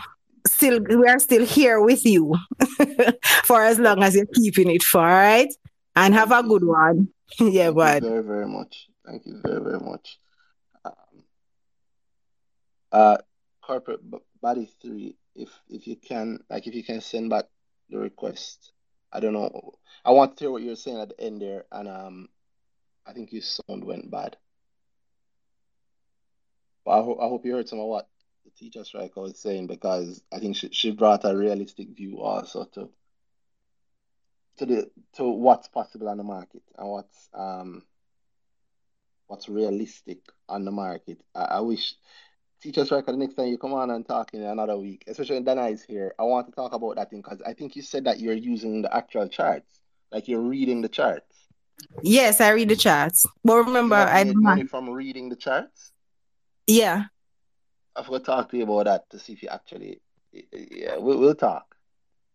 still we are still here with you <laughs> for as long as you're keeping it for all right. And have a good one. <laughs> yeah, Thank but you very, very much. Thank you very, very much. Um, uh, corporate body three, if if you can, like, if you can send back the request. I don't know. I want to hear what you're saying at the end there, and um, I think your sound went bad. But I, ho I hope you heard some of what teacher striker was saying because I think she she brought a realistic view also to to the to what's possible on the market and what's um what's realistic on the market. I, I wish teacher striker the next time you come on and talk in another week, especially when Danhai is here. I want to talk about that thing because I think you said that you're using the actual charts, like you're reading the charts. yes, I read the charts. But remember, I money from reading the charts. yeah. I forgot to talk to you about that to see if you actually. Yeah, we'll, we'll talk.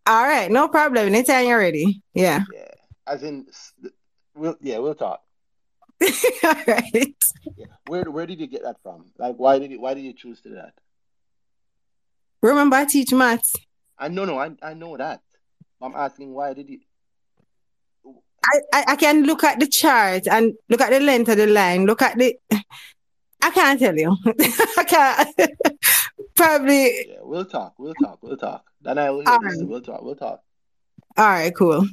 All right, no problem. Anytime you're ready. Yeah. Yeah, as in, we'll yeah, we'll talk. <laughs> All right. Yeah. Where where did you get that from? Like, why did you why did you choose to do that? Remember, I teach maths. I know, no, I I know that. I'm asking why did you? I, I, I can look at the chart and look at the length of the line. Look at the. I can't tell you. <laughs> I can't. <laughs> Probably. Yeah, we'll talk. We'll talk. We'll talk. Then I will hear this. Alright. We'll talk. We'll talk. All right, cool.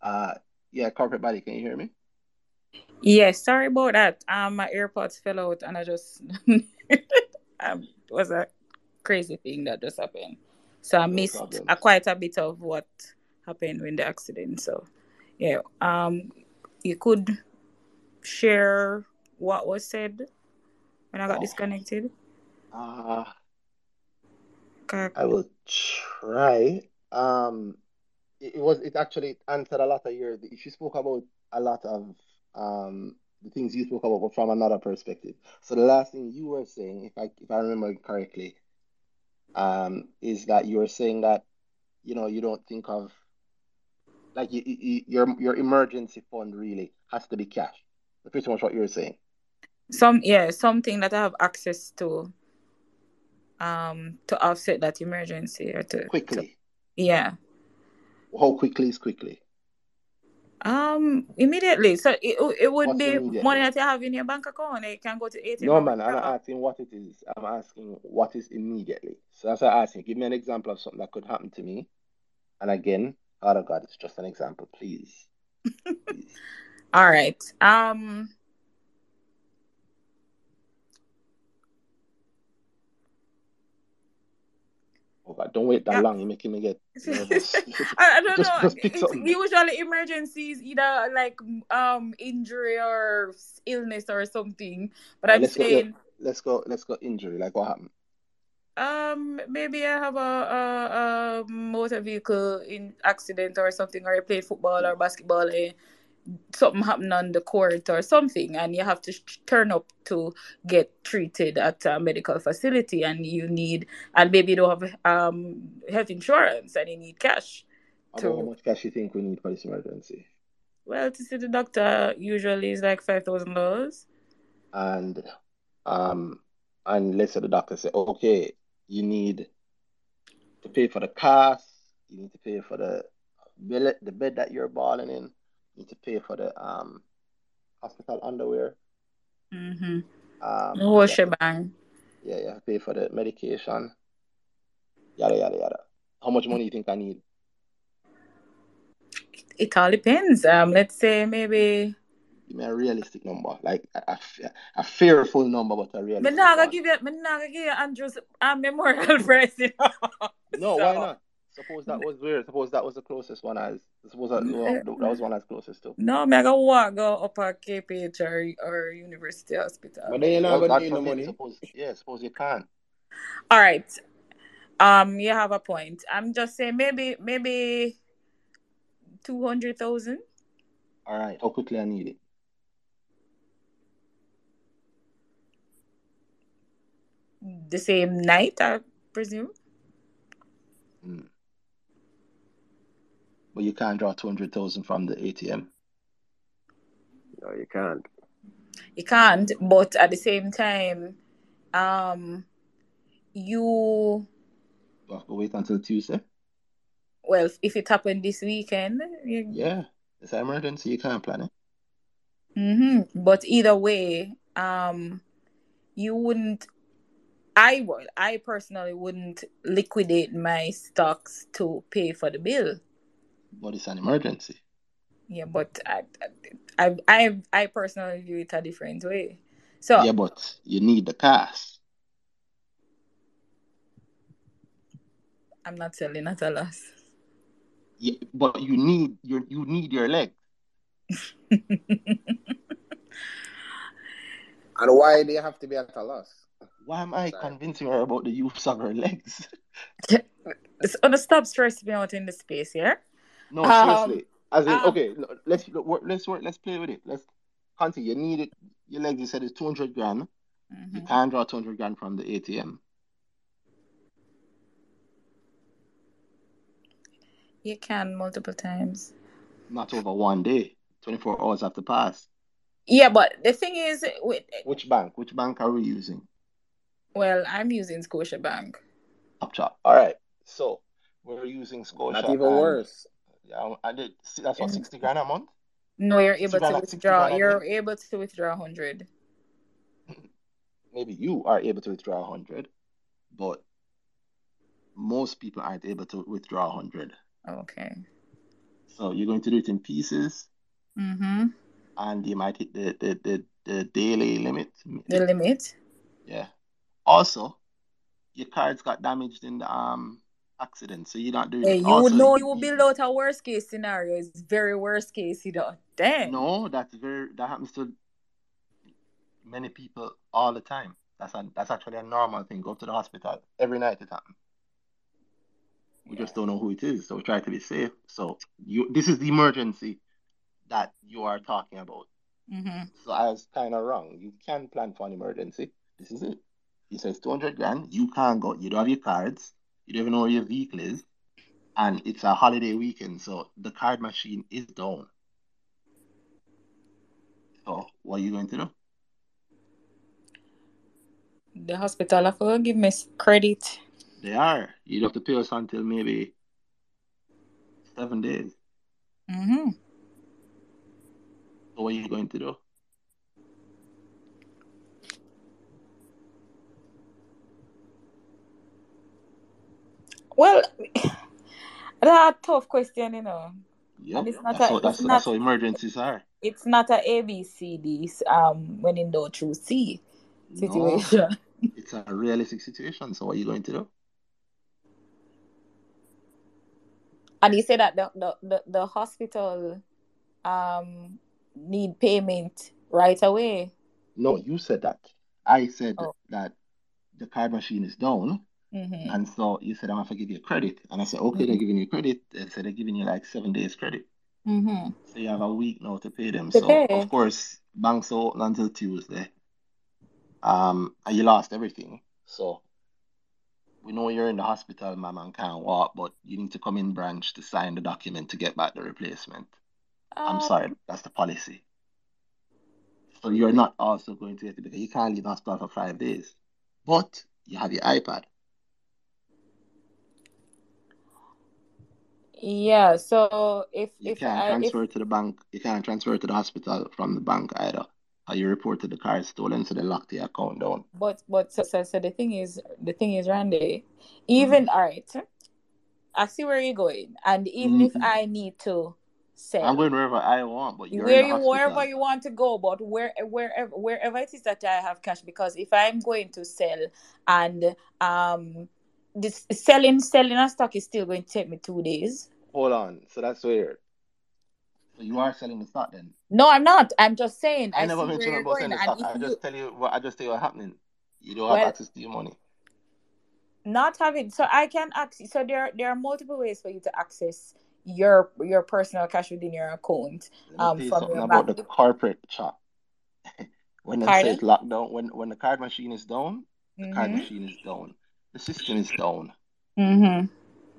Uh, yeah, corporate body. Can you hear me? Yes, sorry about that. Um, my AirPods fell out, and I just <laughs> um, it was a crazy thing that just happened. So I No missed a, quite a bit of what happened when the accident. So yeah, um, you could share what was said when I got Oh. disconnected. Uh, Okay. I will try. Um, it, it was it actually answered a lot of your. She spoke about a lot of um the things you spoke about, but from another perspective. So the last thing you were saying, if I if I remember correctly, um, is that you were saying that you know you don't think of like you, you, your your emergency fund really has to be cash. That's pretty much what you're saying. Some yeah, something that I have access to um to offset that emergency or to, to Quickly. yeah. How quickly is quickly? Um, immediately. So it it would What's be money that you have in your bank account. You can go to ATM. No, man, I'm not asking what it is. I'm asking what is immediately. So that's why I'm asking. Give me an example of something that could happen to me. And again, Father God, it's just an example, please. Please. <laughs> All right. Um. Oh God, don't wait that Yeah. long. You're making me get <laughs> nervous. I, I don't <laughs> Just- know. just pick something. usually emergencies, either like um injury or illness or something. But I'm let's go. saying Let's go. Let's go. Injury. Like what happened? Um maybe I have a, a, a motor vehicle in accident or something, or I played football or basketball. And something happened on the court or something, and you have to sh- turn up to get treated at a medical facility, and you need, and maybe you don't have um health insurance, and you need cash. About how much cash you think we need for this emergency? well, to see the doctor usually is like five thousand dollars. And um, and let's say the doctor say, okay, you need to pay for the cast, you need to pay for the bed, the bed that you're balling in, you need to pay for the um hospital underwear, Mm-hmm. um, The whole shebang. yeah, to pay for the medication, yada yada yada. How much money do you think I need? It all depends. Um, let's say maybe. Give me a realistic number, like a, a, a fearful number, but a Me realistic not gonna one. give you. Me not gonna give you Andrew's um, memorial <laughs> prize. You know? <laughs> No, why not? Suppose that was weird. Suppose that was the closest one as. Suppose that, well, that was one as closest to. No, me I go walk go up at KPH or, or University Hospital. But then you're not Well, gonna God need no money. Suppose, yeah, suppose you can't. All right. Um, you have a point. I'm just saying maybe maybe two hundred thousand. All right, how quickly I need it? The same night, I presume. Mm. But you can't draw two hundred thousand from the ATM. No, you can't. You can't, but at the same time, um, you You have to wait until Tuesday. well, if it happened this weekend, you, Yeah, it's an emergency. You can't plan it. hmm But either way, um, you wouldn't. I would. I personally wouldn't liquidate my stocks to pay for the bill. But it's an emergency. Yeah, but I, I, I, I personally view it a different way. So Yeah, but you need the cash. I'm not selling at a loss. Yeah, but you need your you need your leg. <laughs> And why do you have to be at a loss? Why am I Sorry. convincing her about the use of her legs? <laughs> It's gonna stop stressing me out in the space, yeah. No, Um, seriously. As in, um, okay, let's work, let's work, let's play with it. Let's continue. You need it. Your legs, you said, is two hundred grand. You Mhm. can't draw two hundred grand from the ATM. You can multiple times. Not over one day. Twenty four hours have to pass. Yeah, but the thing is, with Which bank? Which bank are we using? Well, I'm using Scotia Scotiabank. Upchop. All right. So we're using Scotia. Not even and- worse. Yeah, I did. see, That's what Mm. sixty grand a month. No, you're able to withdraw. grand You're day. able to withdraw hundred. <laughs> Maybe you are able to withdraw a hundred, but most people aren't able to withdraw a hundred. Okay. So you're going to do it in pieces, Mm-hmm. and you might hit the the the, the daily limit. The limit. Yeah. Also, your cards got damaged in the um accident, so you're not doing. Hey, you also, know you will build out a worst case scenario. It's very worst case, you know. Damn. No, that's very that happens to many people all the time. That's a, that's actually a normal thing. Go to the hospital every night. It happens. We just don't know who it is, so we try to be safe. So you, this is the emergency that you are talking about. Mm-hmm. So I was kind of wrong. You can plan for an emergency. This is it. He says 200 grand. You can't go. You don't have your cards. You don't even know where your vehicle is. And it's a holiday weekend, so the card machine is down. So what are you going to do? The hospital have to give me credit. They are. You'd have to pay us until maybe seven days. Mm-hmm. So what are you going to do? Well, <sighs> that's a tough question, you know. Yep. It's not That's a- what that's, it's that's not- what emergencies are. It's not a ABCD um when in doubt through C No, situation. <laughs> it's a realistic situation. So what are you going to do? And you say that the, the, the, the hospital um need payment right away. No, you said that. I said Oh. that the card machine is down. Mm-hmm. And so you said, I'm going to give you credit. And I said, okay, they're giving you credit. They said they're giving you like seven days credit. Mm-hmm. So you have a week now to pay them. To So, pay. of course, banks are open until Tuesday. Um, and you lost everything. So we know you're in the hospital, ma'am, and can't walk, but you need to come in branch to sign the document to get back the replacement. I'm Um, sorry, that's the policy. So you're not also going to get it because you can't leave the hospital for five days. But you have your iPad. Yeah, so if You if can't I transfer it to the bank. You can't transfer to the hospital from the bank either. Or you reported the car stolen, so they locked the account down. but but so, so so the thing is the thing is Randy, even all right, I see where you're going, and even if Mhm. I need to sell, I'm going wherever I want, but you're where you wherever you want to go, but where wherever wherever it is that I have cash, because if I'm going to sell and um this selling selling a stock is still going to take me two days. Hold on. So that's weird. So you are selling the stock then? No, I'm not. I'm just saying. I I, never mentioned you're about going, selling the stock. I if you just tell you what I just tell you what happening. You don't have Well- access to your money. not having so I can access so there there are multiple ways for you to access your your personal cash within your account. Um, tell you from something your about bank. the corporate chop. <laughs> when they say Pardon? it's locked down, when when the card machine is down, the card Mm-hmm. machine is down. The system is down. Mm-hmm.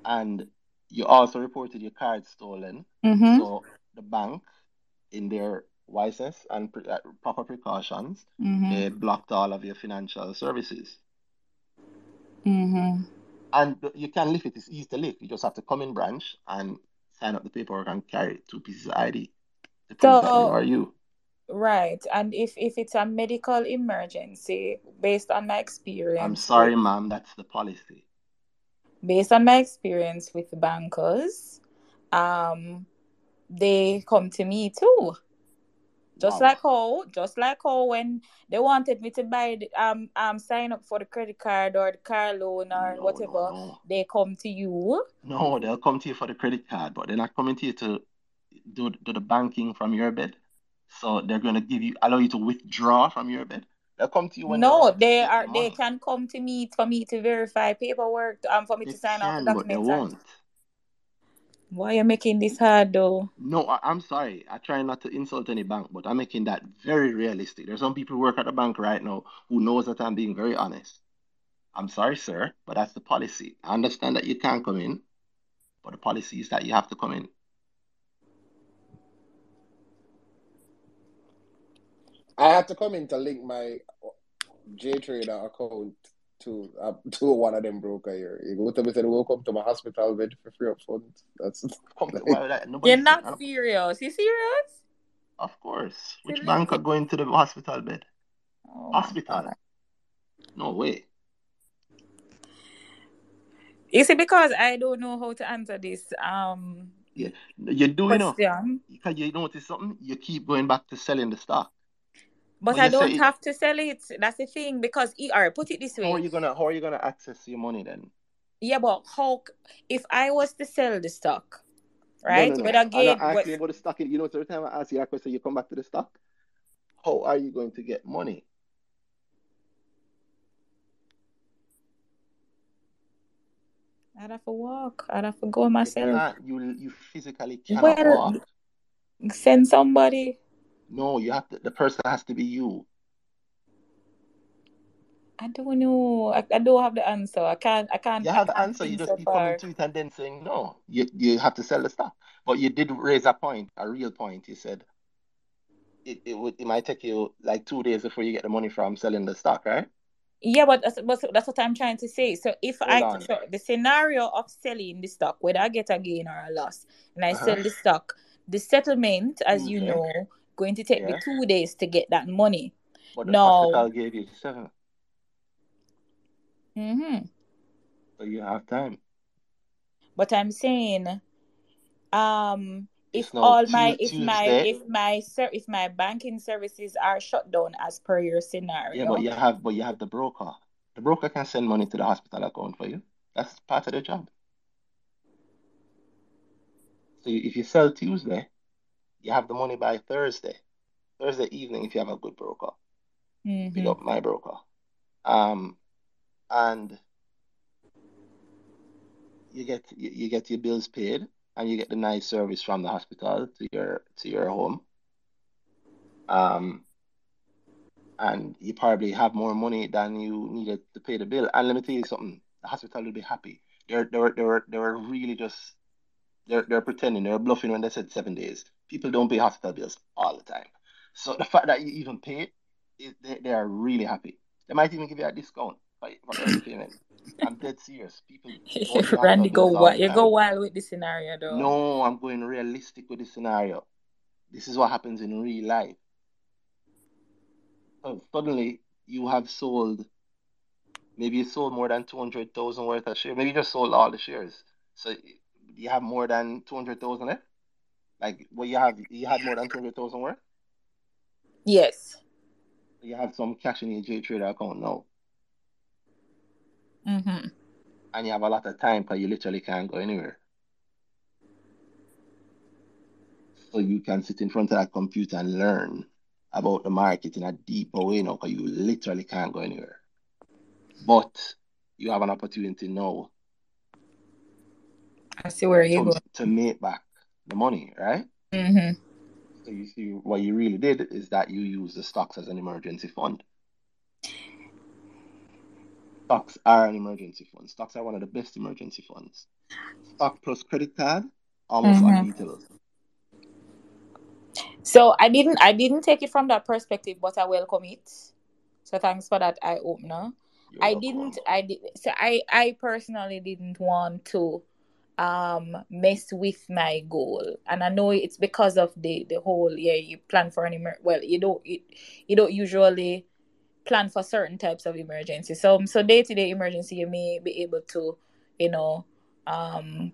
And you also reported your card stolen. Mm-hmm. So the bank, in their wiseness and pre- uh, proper precautions, Mm-hmm. they blocked all of your financial services. Mm-hmm. And you can lift it. It's easy to lift. You just have to come in branch and sign up the paperwork and carry two pieces of ID to prove that you So- are you. Right. And if if it's a medical emergency, based on my experience, I'm sorry, ma'am. That's the policy. Based on my experience with bankers, um, they come to me too. Just Wow. like how, just like how when they wanted me to buy, the, um, um, sign up for the credit card or the car loan or No, whatever, no, no. they come to you. No, they'll come to you for the credit card, but they're not coming to you to do, do the banking from your bed. So they're going to give you, allow you to withdraw from your bed. They'll come to you when No, they are. the They can come to me for me to verify paperwork, um, for me They to sign can, the but they won't. Why are you making this hard though? No, I, I'm sorry. I try not to insult any bank, but I'm making that very realistic. There's some people who work at the bank right now who knows that I'm being very honest. I'm sorry, sir, but that's the policy. I understand that you can't come in, but the policy is that you have to come in. I had to come in to link my J Trader account to uh, <laughs> to one of them broker here. You go to me and say, welcome to my hospital bed for free up funds. That's <laughs> Come to, well, that, You're not serious. You serious? Of course. Which Seriously? bank are going to the hospital bed? Oh Hospital. No way. You see, because I don't know how to answer this um Yeah, You do, you know. question, Because you notice something, you keep going back to selling the stock. But But I don't have to sell it. That's the thing. Because ER, put it this way. How are you gonna how are you gonna access your money then? Yeah, but how if I was to sell the stock, right? no, no. Whether I'm gain, not asking what, you about the stock. You know, every time I ask you that question, you come back to the stock. How are you going to get money? I'd have to walk. I'd have to go myself. can't. You you physically cannot Well, walk. send somebody. No, you have to. The person has to be you. I don't know. I, I don't have the answer. I can't. I can't. You have the can't answer. You just so keep coming to it and then saying no. You you have to sell the stock. But you did raise a point, a real point. You said it it would it might take you like two days before you get the money from selling the stock, right? Yeah, but that's, but that's what I'm trying to say. So if Hold I so the scenario of selling the stock, whether I get a gain or a loss, and I Uh-huh. sell the stock, the settlement, as you know, going to take me two days to get that money. But the No. hospital gave you seven, Mm-hmm. so you have time. But I'm saying, um, if all my if my if my ser- if my banking services are shut down as per your scenario. Yeah, but you have but you have the broker. The broker can send money to the hospital account for you. That's part of the job. So if you sell Tuesday, you have the money by Thursday. Thursday evening if you have a good broker. Pick Mhm. up my broker. Um, and you get you, you get your bills paid and you get the nice service from the hospital to your to your home. Um, and you probably have more money than you needed to pay the bill. And let me tell you something, the hospital will be happy. They're they were they were they were really just they're they're pretending, they're bluffing when they said seven days. People don't pay hospital bills all the time. So <laughs> the fact that you even pay it, they, they are really happy. They might even give you a discount for, <coughs> payment. I'm dead serious. People <laughs> Randy, go wild. You go wild with the scenario, though. No, I'm going realistic with this scenario. This is what happens in real life. So suddenly you have sold, maybe you sold more than 200,000 worth of shares. Maybe you just sold all the shares. So you have more than 200,000 left? Like, what you have, you had more than 200,000 worth? Yes. You have some cash in your J Trader account now. Mm-hmm. And you have a lot of time but you literally can't go anywhere. So you can sit in front of that computer and learn about the market in a deeper way now because you literally can't go anywhere. But you have an opportunity now I see where you go. to make back the money, right? Mm-hmm. So you see what you really did is that you use the stocks as an emergency fund. Stocks are an emergency fund. Stocks are one of the best emergency funds. Stock plus credit card, almost Mhm. unbeatable. So I didn't I didn't take it from that perspective, but I welcome it. So thanks for that eye opener. I didn't I did so I I personally didn't want to um mess with my goal and i know it's because of the the whole yeah you plan for an emer- well you don't you, you don't usually plan for certain types of emergency so so day-to-day emergency you may be able to you know um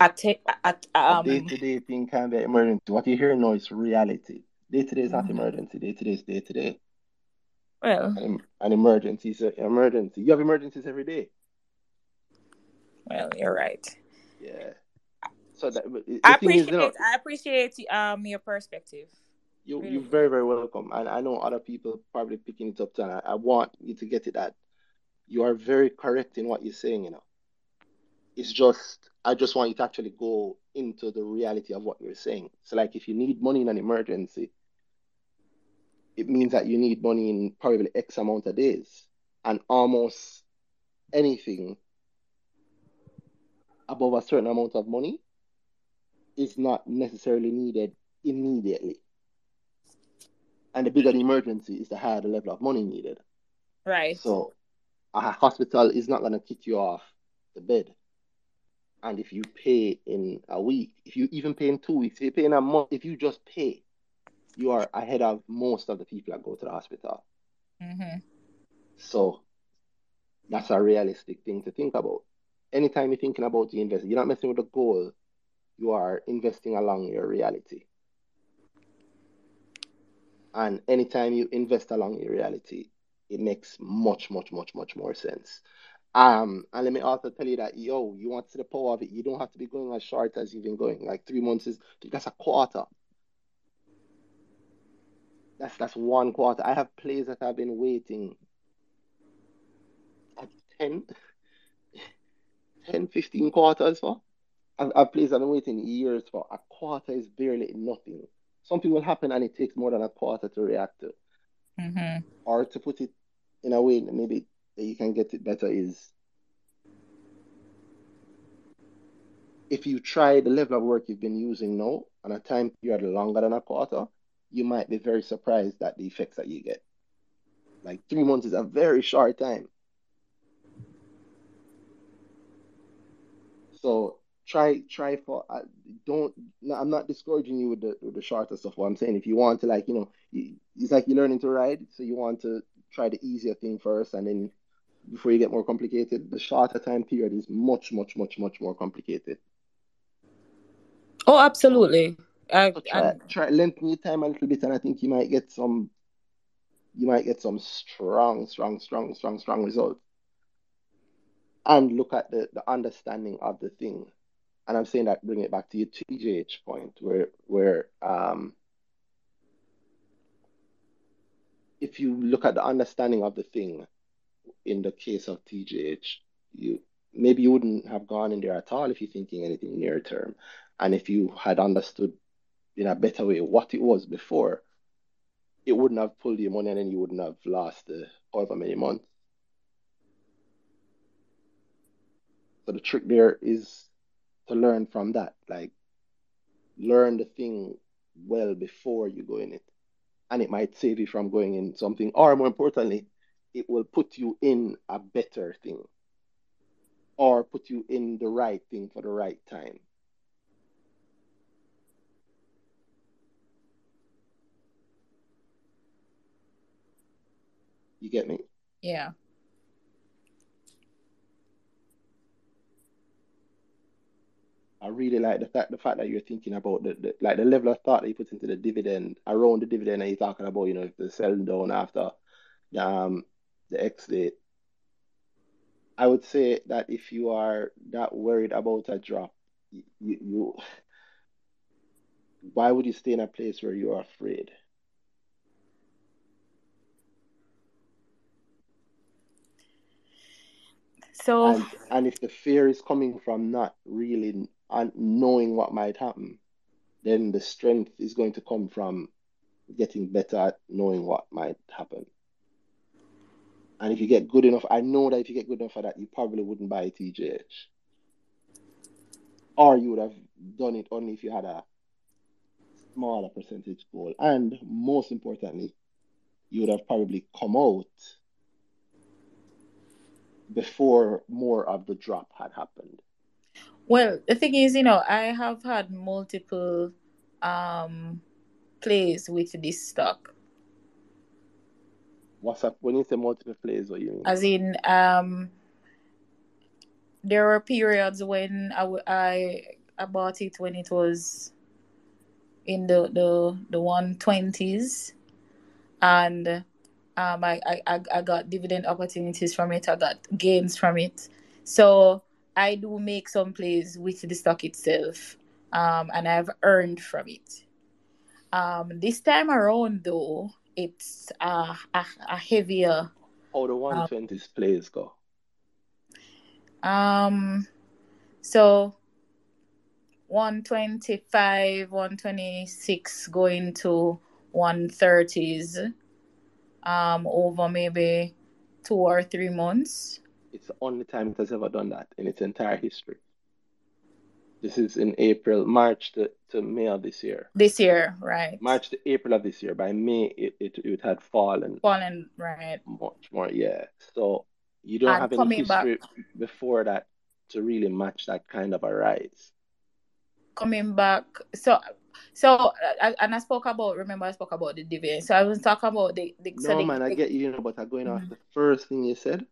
at, at um day-to-day thing can be emergency. What you hear now is reality. Day-to-day is not Mhm. emergency. Day-to-day is day-to-day. well An, an emergency is an emergency. You have emergencies every day. well you're right Yeah. So that i thing is, appreciate you know, i appreciate um your perspective you really you're very very welcome, and I know other people probably picking it up. too, And I, I want you to get it that you are very correct in what you're saying. You know, it's just I just want you to actually go into the reality of what you're saying. So, like, if you need money in an emergency, it means that you need money in probably X amount of days, and almost anything above a certain amount of money is not necessarily needed immediately. And the bigger the emergency is the higher the level of money needed. right So a hospital is not gonna kick you off the bed. And if you pay in a week, if you even pay in two weeks, if you pay in a month, if you just pay, you are ahead of most of the people that go to the hospital. Mm-hmm. So that's a realistic thing to think about. Anytime you're thinking about the investment, you're not messing with the goal, you are investing along your reality. And anytime you invest along your reality, it makes much, much, much, much more sense. Um, and let me also tell you that yo, you want to see the power of it. You don't have to be going as short as you've been going. Like three months is that's a quarter. That's that's one quarter. I have plays that I've been waiting at 10, 10 15 quarters for. I've, I've I've been waiting years for. A quarter is barely nothing. Something will happen and it takes more than a quarter to react to. Mm-hmm. Or to put it in a way that maybe that you can get it better is if you try the level of work you've been using now on a time period longer than a quarter, you might be very surprised at the effects that you get. Like three months is a very short time. So try try for uh, don't no, I'm not discouraging you with the with the shorter stuff. What I'm saying, if you want to like you know, it's like you're learning to ride, so you want to try the easier thing first, and then before you get more complicated, the shorter time period is much much much much more complicated. Oh, absolutely. I, So try and try lengthen your time a little bit, and I think you might get some you might get some strong strong strong strong strong results. And look at the the understanding of the thing. And I'm saying that bring it back to your TJH point where where um if you look at the understanding of the thing in the case of TJH, you maybe you wouldn't have gone in there at all if you're thinking anything near term. And if you had understood in a better way what it was before, it wouldn't have pulled your money and then you wouldn't have lost the however many months. So the trick there is to learn from that. Like learn the thing well before you go in it. And it might save you from going in something, or more importantly, it will put you in a better thing or put you in the right thing for the right time. You get me? yeah. I really like the fact the fact that you're thinking about the, the like the level of thought that you put into the dividend around the dividend and you're talking about, you know, if they're selling down after um the X date. I would say that if you are that worried about a drop, you, you why would you stay in a place where you are afraid? So And and if the fear is coming from not really and knowing what might happen, then the strength is going to come from getting better at knowing what might happen. And if you get good enough, I know that if you get good enough at that, you probably wouldn't buy a TJH. Or you would have done it only if you had a smaller percentage goal. And most importantly, you would have probably come out before more of the drop had happened. Well, the thing is, you know, I have had multiple um plays with this stock. What's up when you say multiple plays? What you mean? As in, um, there were periods when I, w- I I bought it when it was in the the the one twenties, and um, I, I I I got dividend opportunities from it. I got gains from it. So I do make some plays with the stock itself, um, and I've earned from it. Um, this time around, though, it's uh, a, a heavier. How the 120s plays go? Um, so 125, 126 going to 130s um, over maybe two or three months. It's the only time it has ever done that in its entire history. This is in April, March to, to May of this year. This year, right? March to April of this year. By May, it, it, it had fallen Fallen, right? much more. Yeah. So You don't And have any coming back- history before that to really match that kind of a rise. coming back so so and I spoke about remember I spoke about the dividend. So I was talking about the, the so No, the- man, I get you, you know, but I'm going off Mhm. the first thing you said.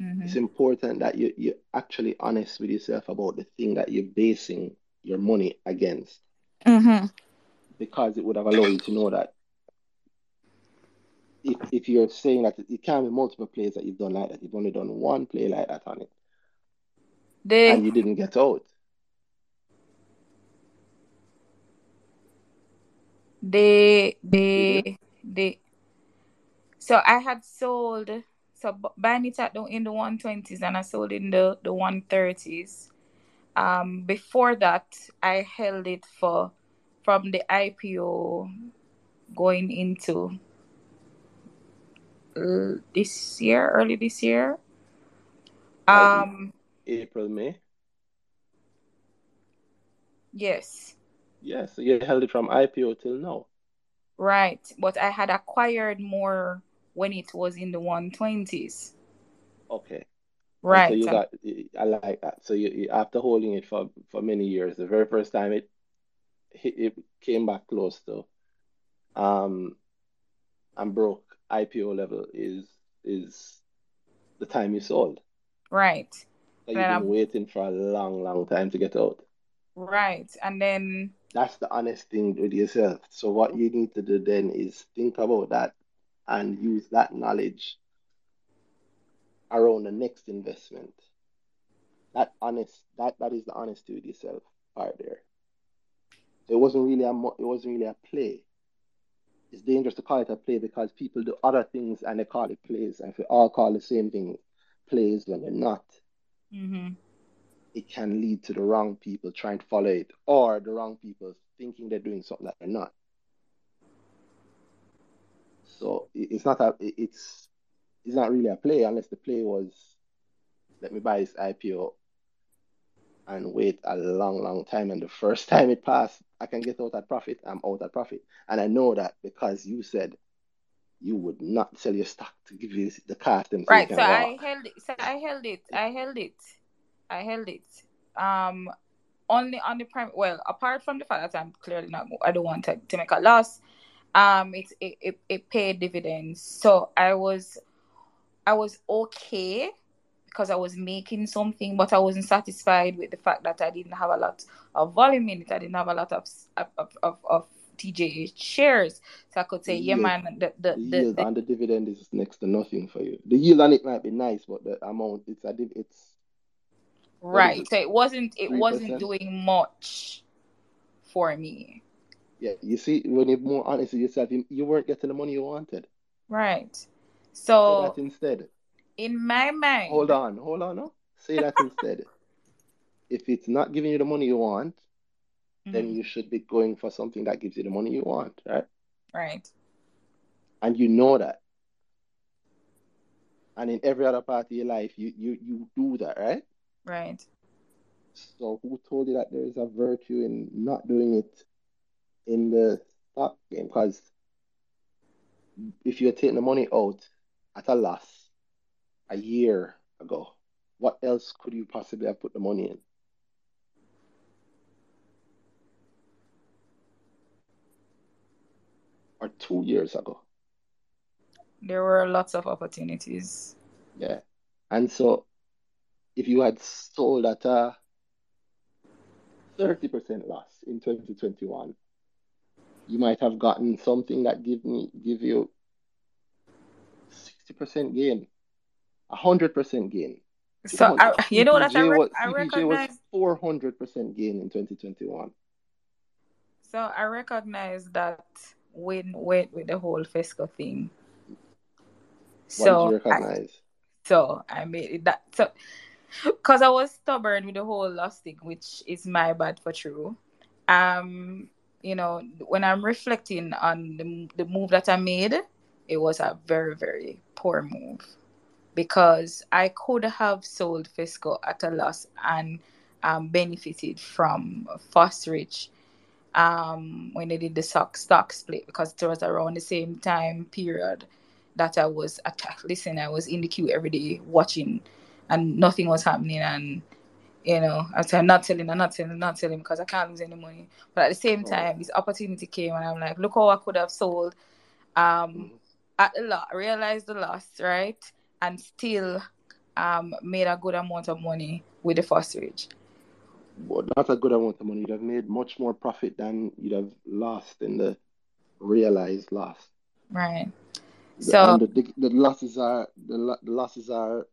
Mhm. It's important that you you're actually honest with yourself about the thing that you're basing your money against, Mhm. because it would have allowed you to know that if if you're saying that it can be multiple plays that you've done like that, you've only done one play like that on it, and you didn't get out. the the the so I had sold so buying it at the in the one twenties and I sold in the the one thirties. Um, before that, I held it for from the IPO going into uh, this year, early this year. Um, April, May. yes, Yeah, so you held it from IPO till now. right. But I had acquired more when it was in the one twenties. Okay. And Right. So you got, I like that. So you, you after holding it for for many years, the very first time it it came back close to um and broke IPO level is is the time you sold. Right. That you've been I'm- waiting for a long, long time to get out. Right. And then That's the honest thing with yourself. So what you need to do then is think about that and use that knowledge around the next investment. That honest that that is the honesty with yourself part there. So it wasn't really a mo- it wasn't really a play. It's dangerous to call it a play because people do other things and they call it plays. And if we all call the same thing plays when they're not, mhm. it can lead to the wrong people trying to follow it or the wrong people thinking they're doing something that they're not. So it's not a it's it's not really a play unless the play was let me buy this IPO and wait a long, long time. And the first <laughs> time it passed, I can get out at profit. I'm out at profit. And I know that because you said you would not sell your stock to give you the them so Right. can So I held it. So I held it. I held it. I held it. Um, only on the prime. Well, apart from the fact that I'm clearly not. I don't want to, to make a loss. Um, it, it it it paid dividends. So I was, I was okay because I was making something, but I wasn't satisfied with the fact that I didn't have a lot of volume in it. I didn't have a lot of of of, of TJH shares, so I could say, yeah, man, the the, The the, yield the on the dividend is next to nothing for you. The yield on it might be nice, but the amount it's a div it's Right. it? So it wasn't it wasn't doing much for me. Yeah, you see, when you're more honest with yourself, you, you weren't getting the money you wanted. Right. So Say that instead. in my mind, Hold on, hold on, no. Say that <laughs> instead. If it's not giving you the money you want, then Mhm. you should be going for something that gives you the money you want, right? right. And you know that. And in every other part of your life, you you you do that, right? Right. So who told you that there is a virtue in not doing it in the stock game? Because if you're taking the money out at a loss a year ago, what else could you possibly have put the money in? Or two years ago. There were lots of opportunities. Yeah. And so if you had sold at a 30% loss in 2021, you might have gotten something that give me give you 60% gain, 100% gain. So I, you know that I, rec- was, I recognize 400% gain in 2021. so I recognize that when with with the whole FESCO thing. What So I, so I made it that so because I was stubborn with the whole loss thing, which is my bad for true. Um, you know, when I'm reflecting on the the move that I made, it was a very very poor move because I could have sold Fesco at a loss and um, benefited from Fosrich um, when they did the stock stock split because it was around the same time period that I was attacked. Listen, I was in the queue every day watching, and nothing was happening. And you know, I said, I'm not telling, I'm not telling, I'm not telling because I can't lose any money. But at the same time, this opportunity came, and I'm like, look how I could have sold um at the lot, realized the loss, right, and still um made a good amount of money with the first Fosrich. But not a good amount of money. You'd have made much more profit than you'd have lost in the realized loss. Right. So the, the, the losses are the, the losses are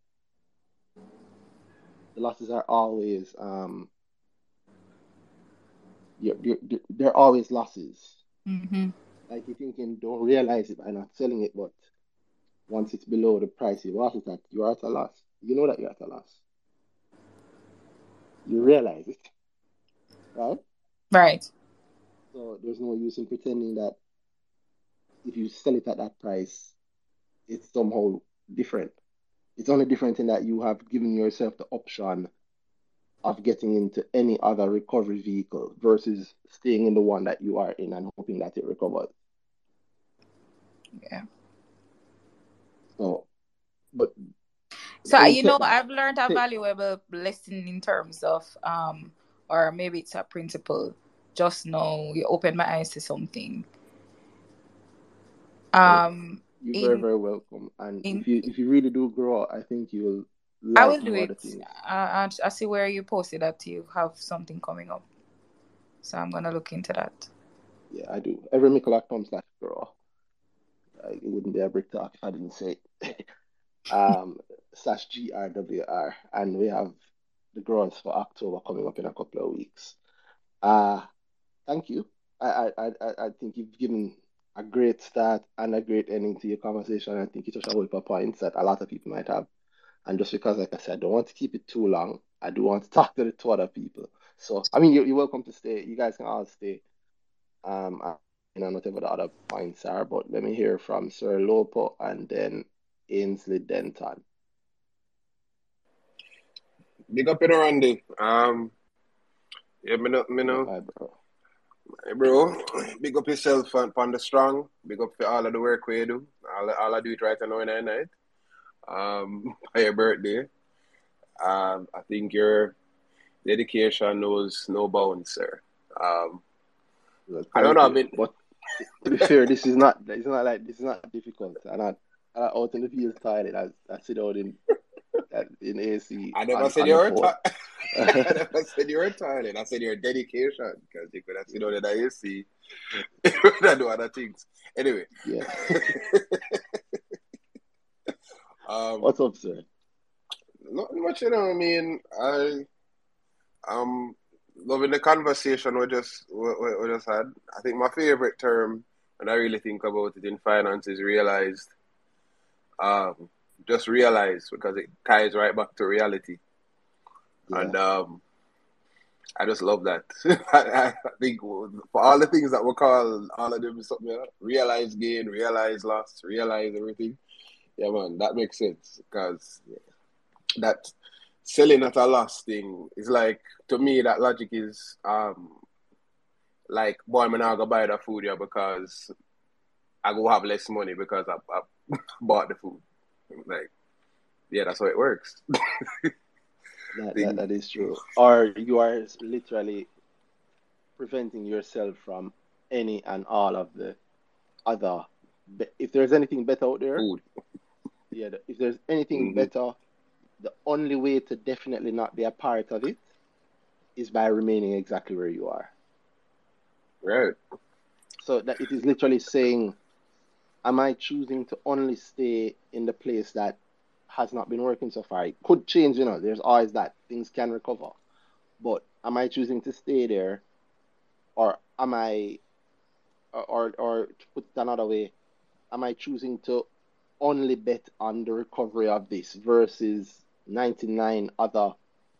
the losses are always um you're, you're, they're always losses. mhm. Like you're thinking, don't realize it by not selling it, but once it's below the price you bought it at, you're at a loss. You know that you're at a loss. You realize it, right? right. So there's no use in pretending that if you sell it at that price, it's somehow different. It's only different in that you have given yourself the option of getting into any other recovery vehicle versus staying in the one that you are in and hoping that it recovers. Yeah. So, but So you know, I've learned a valuable lesson in terms of um, or maybe it's a principle. Just now, you opened my eyes to something. Um, you're very, in- very welcome. And in- if you if you really do grow, I think you will I will do it. I, I, see where you posted that you have something coming up, so I'm gonna look into that. Yeah, I do. Every Michael.com slash grow. Uh, it wouldn't be a brick talk if I didn't say it. <laughs> um, slash GRWR. And we have the growers for October coming up in a couple of weeks. Uh, thank you. I, I, I- I think you've given a great start and a great ending to your conversation. I think you touched a heap of points that a lot of people might have. And just because, like I said, I don't want to keep it too long, I do want to talk to the two other people. So, I mean, you're, you're welcome to stay. You guys can all stay. Um, you know, whatever the other points are, but let me hear from Sir Lopo and then Ainsley Denton. Big up in Randy. Um, yeah, me know, me know, Bye, bro. Hey, bro. Big up yourself on, on the strong. Big up for all of the work we do. All, all I do it right now in the night. Um, <laughs> for your birthday. Um, I think your dedication knows no bounds, sir. Um, Well, I don't know, you. I mean- But to be fair, this is not it's not like this is not difficult. I'm not, I'm not out in the field toilet. I, I sit out in in AC. I never on- said on you the were phone. I never said you were tired. I said your dedication because you could have seen in the AC. I <laughs> do other things. Anyway, Yeah. <laughs> um, What's up, sir? Not much, you know. I mean, I um loving the conversation we just we, we, we just had. I think my favorite term, and I really think about it in finance, is realized. Um, just realize because it ties right back to reality, Yeah. and um, I just love that. <laughs> I, I think for all the things that we call all of them something, you know, realize gain, realize loss, realize everything. Yeah, man, that makes sense because that selling at a loss thing is like to me that logic is um like boy I'm not gonna buy the food here because I go have less money because I, I <laughs> bought the food. Like yeah, that's how it works. <laughs> That, that, that is true. Or you are literally preventing yourself from any and all of the other. If there's anything better out there, Food. <laughs> yeah, if there's anything Mhm. better, the only way to definitely not be a part of it is by remaining exactly where you are. Right. So that it is literally saying, am I choosing to only stay in the place that has not been working so far? It could change, you know, there's always that. Things can recover. But am I choosing to stay there or am I or or, to put it another way, am I choosing to only bet on the recovery of this versus 99 other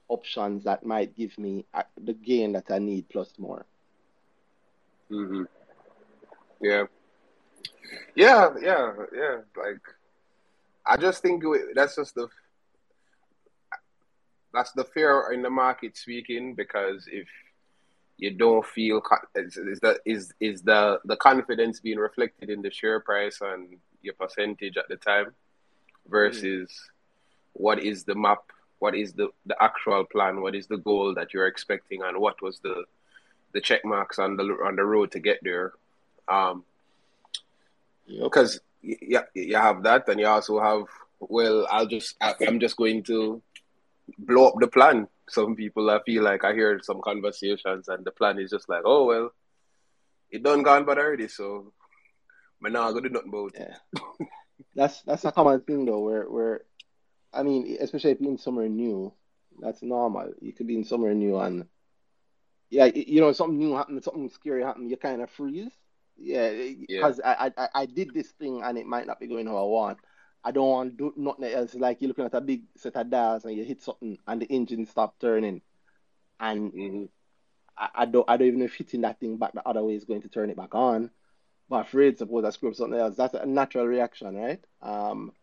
options that might give me uh, the gain that I need plus more? hmm Yeah. Yeah, yeah, yeah. Like, I just think that's just the that's the fear in the market speaking because if you don't feel is, is the is is the the confidence being reflected in the share price and your percentage at the time versus what is the map, what is the, the actual plan, what is the goal that you're expecting, and what was the the check marks on the on the road to get there. Um, because you, you have that, and you also have well, I'll just I'm just going to blow up the plan. Some people I feel like I hear some conversations, and the plan is just like, oh well, it done gone but already, so I'm not gonna do nothing about it. Yeah. that's that's a common thing though, where where I mean, especially if in somewhere new, that's normal. You could be in somewhere new and yeah, you know, something new happened, something scary happened, you kind of freeze. Yeah, because I, I I did this thing and it might not be going how I want. I don't want to do nothing else. Like you're looking at a big set of dials and you hit something and the engine stop turning, and hmm I, I don't I don't even know if hitting that thing back the other way is going to turn it back on. But afraid, suppose I screw up something else. That's a natural reaction, right? Um,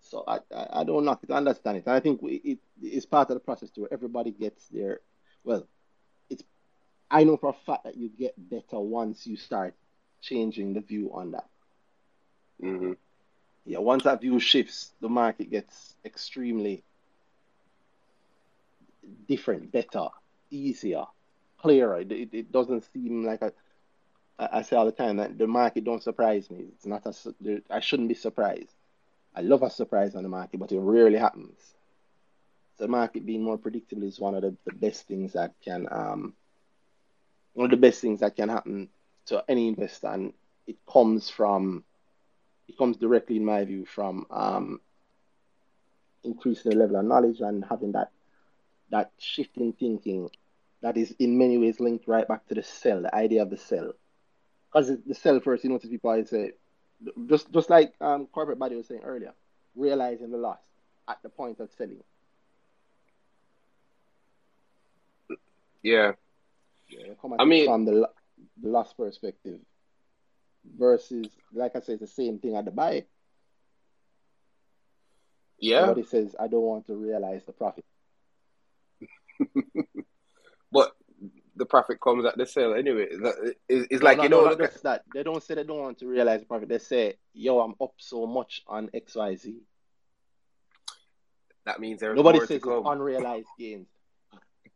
so I, I, I don't knock it, I understand it. And I think we, it is part of the process too. Everybody gets their, well, I know for a fact that you get better once you start changing the view on that. hmm Yeah, once that view shifts, the market gets extremely different, better, easier, clearer. It, it, it doesn't seem like a, I say all the time that the market don't surprise me. It's not a, I shouldn't be surprised. I love a surprise on the market, but it rarely happens. So the market being more predictable is one of the, the best things that can, um, one of the best things that can happen to any investor, and it comes from, it comes directly, in my view, from um, increasing the level of knowledge and having that that shift in thinking that is in many ways linked right back to the sell, the idea of the sell. Because the sell first, you notice people always say, just just like um, corporate body was saying earlier, realizing the loss at the point of selling. Yeah, Yeah, I mean, from the, the loss perspective versus, like I said, it's the same thing at the buy. yeah, Somebody says, I don't want to realize the profit. <laughs> but the profit comes at the sale anyway. It's, it's No, like no, you know, look at that. They don't say they don't want to realize the profit. They say, yo, I'm up so much on XYZ. that means there's Nobody says unrealized gains.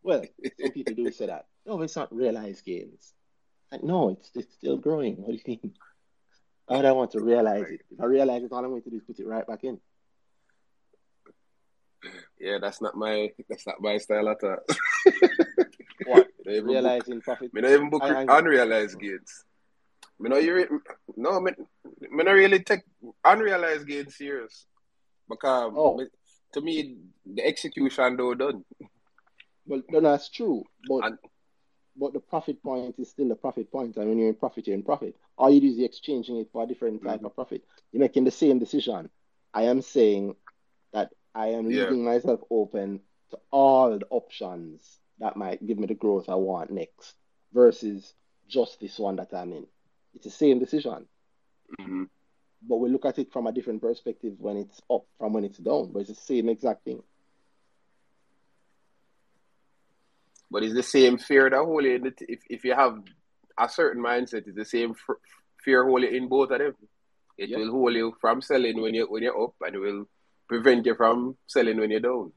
Well, some people do say that. No, it's not realized gains. Like, no, it's it's still growing. What do you mean? I want to realize Right. it? If I realize it, all I'm going to do is put it right back in. Yeah, that's not my that's not my style at all. <laughs> What? <laughs> Even book. Realizing profit. Me not even book I, I, unrealized gains. Me not you no me, me not really take unrealized gains serious because oh, me, to me the execution though done well, no, that's true. But and but the profit point is still the profit point. point, and when you're in profit, you're in profit. All you do is you're exchanging it for a different type mhm, of profit. You're making the same decision. I am saying that I am yeah leaving myself open to all the options that might give me the growth I want next versus just this one that I'm in. It's the same decision, hmm but we look at it from a different perspective when it's up from when it's down, but it's the same exact thing. But it's the same fear that hold you in the if if you have a certain mindset it's the same f- fear hold in both of them. It will hold you from selling when you when you're up and it will prevent you from selling when you're down.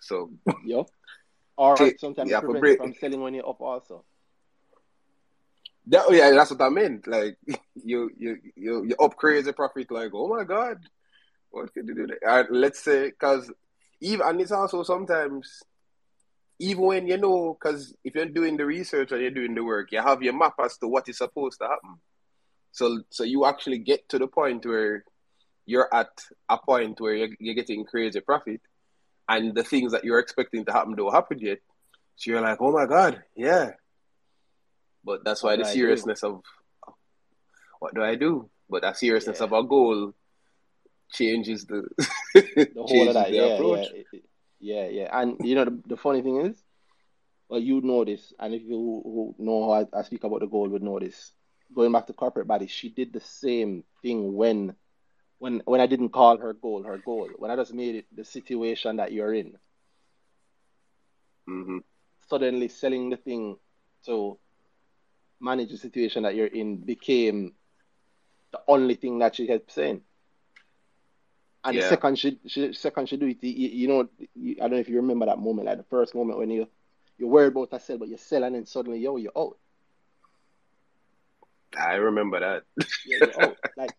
So <laughs> yeah, Or, take sometimes you it have to prevents you break from selling when you're up also. that, oh, yeah that's what I meant. Like <laughs> you you you you up crazy profit like oh my god what could you do? That? And let's say because even and it's also sometimes even when you know because if you're doing the research and you're doing the work you have your map as to what is supposed to happen. So so you actually get to the point where you're at a point where you're, you're getting crazy profit and the things that you're expecting to happen don't happen yet. So you're like oh my god yeah. But that's why do the seriousness of what do i do? But that seriousness Yeah. of a goal changes the <laughs> The whole of changes that, the yeah, yeah, approach. It- yeah, yeah. And you know the, the funny thing is, well, you know this, and if you who, know how I, I speak about the goal would know this. Going back to corporate body, she did the same thing when when when I didn't call her goal her goal. When I just made it the situation that you're in. hmm Suddenly selling the thing to manage the situation that you're in became the only thing that she kept saying. And Yeah. the second she, she second she do it, you, you know, you, I don't know if you remember that moment, like the first moment when you you're worried about a sell, but you sell and then suddenly yo, you're out. I remember that. Yeah, you're out. <laughs> like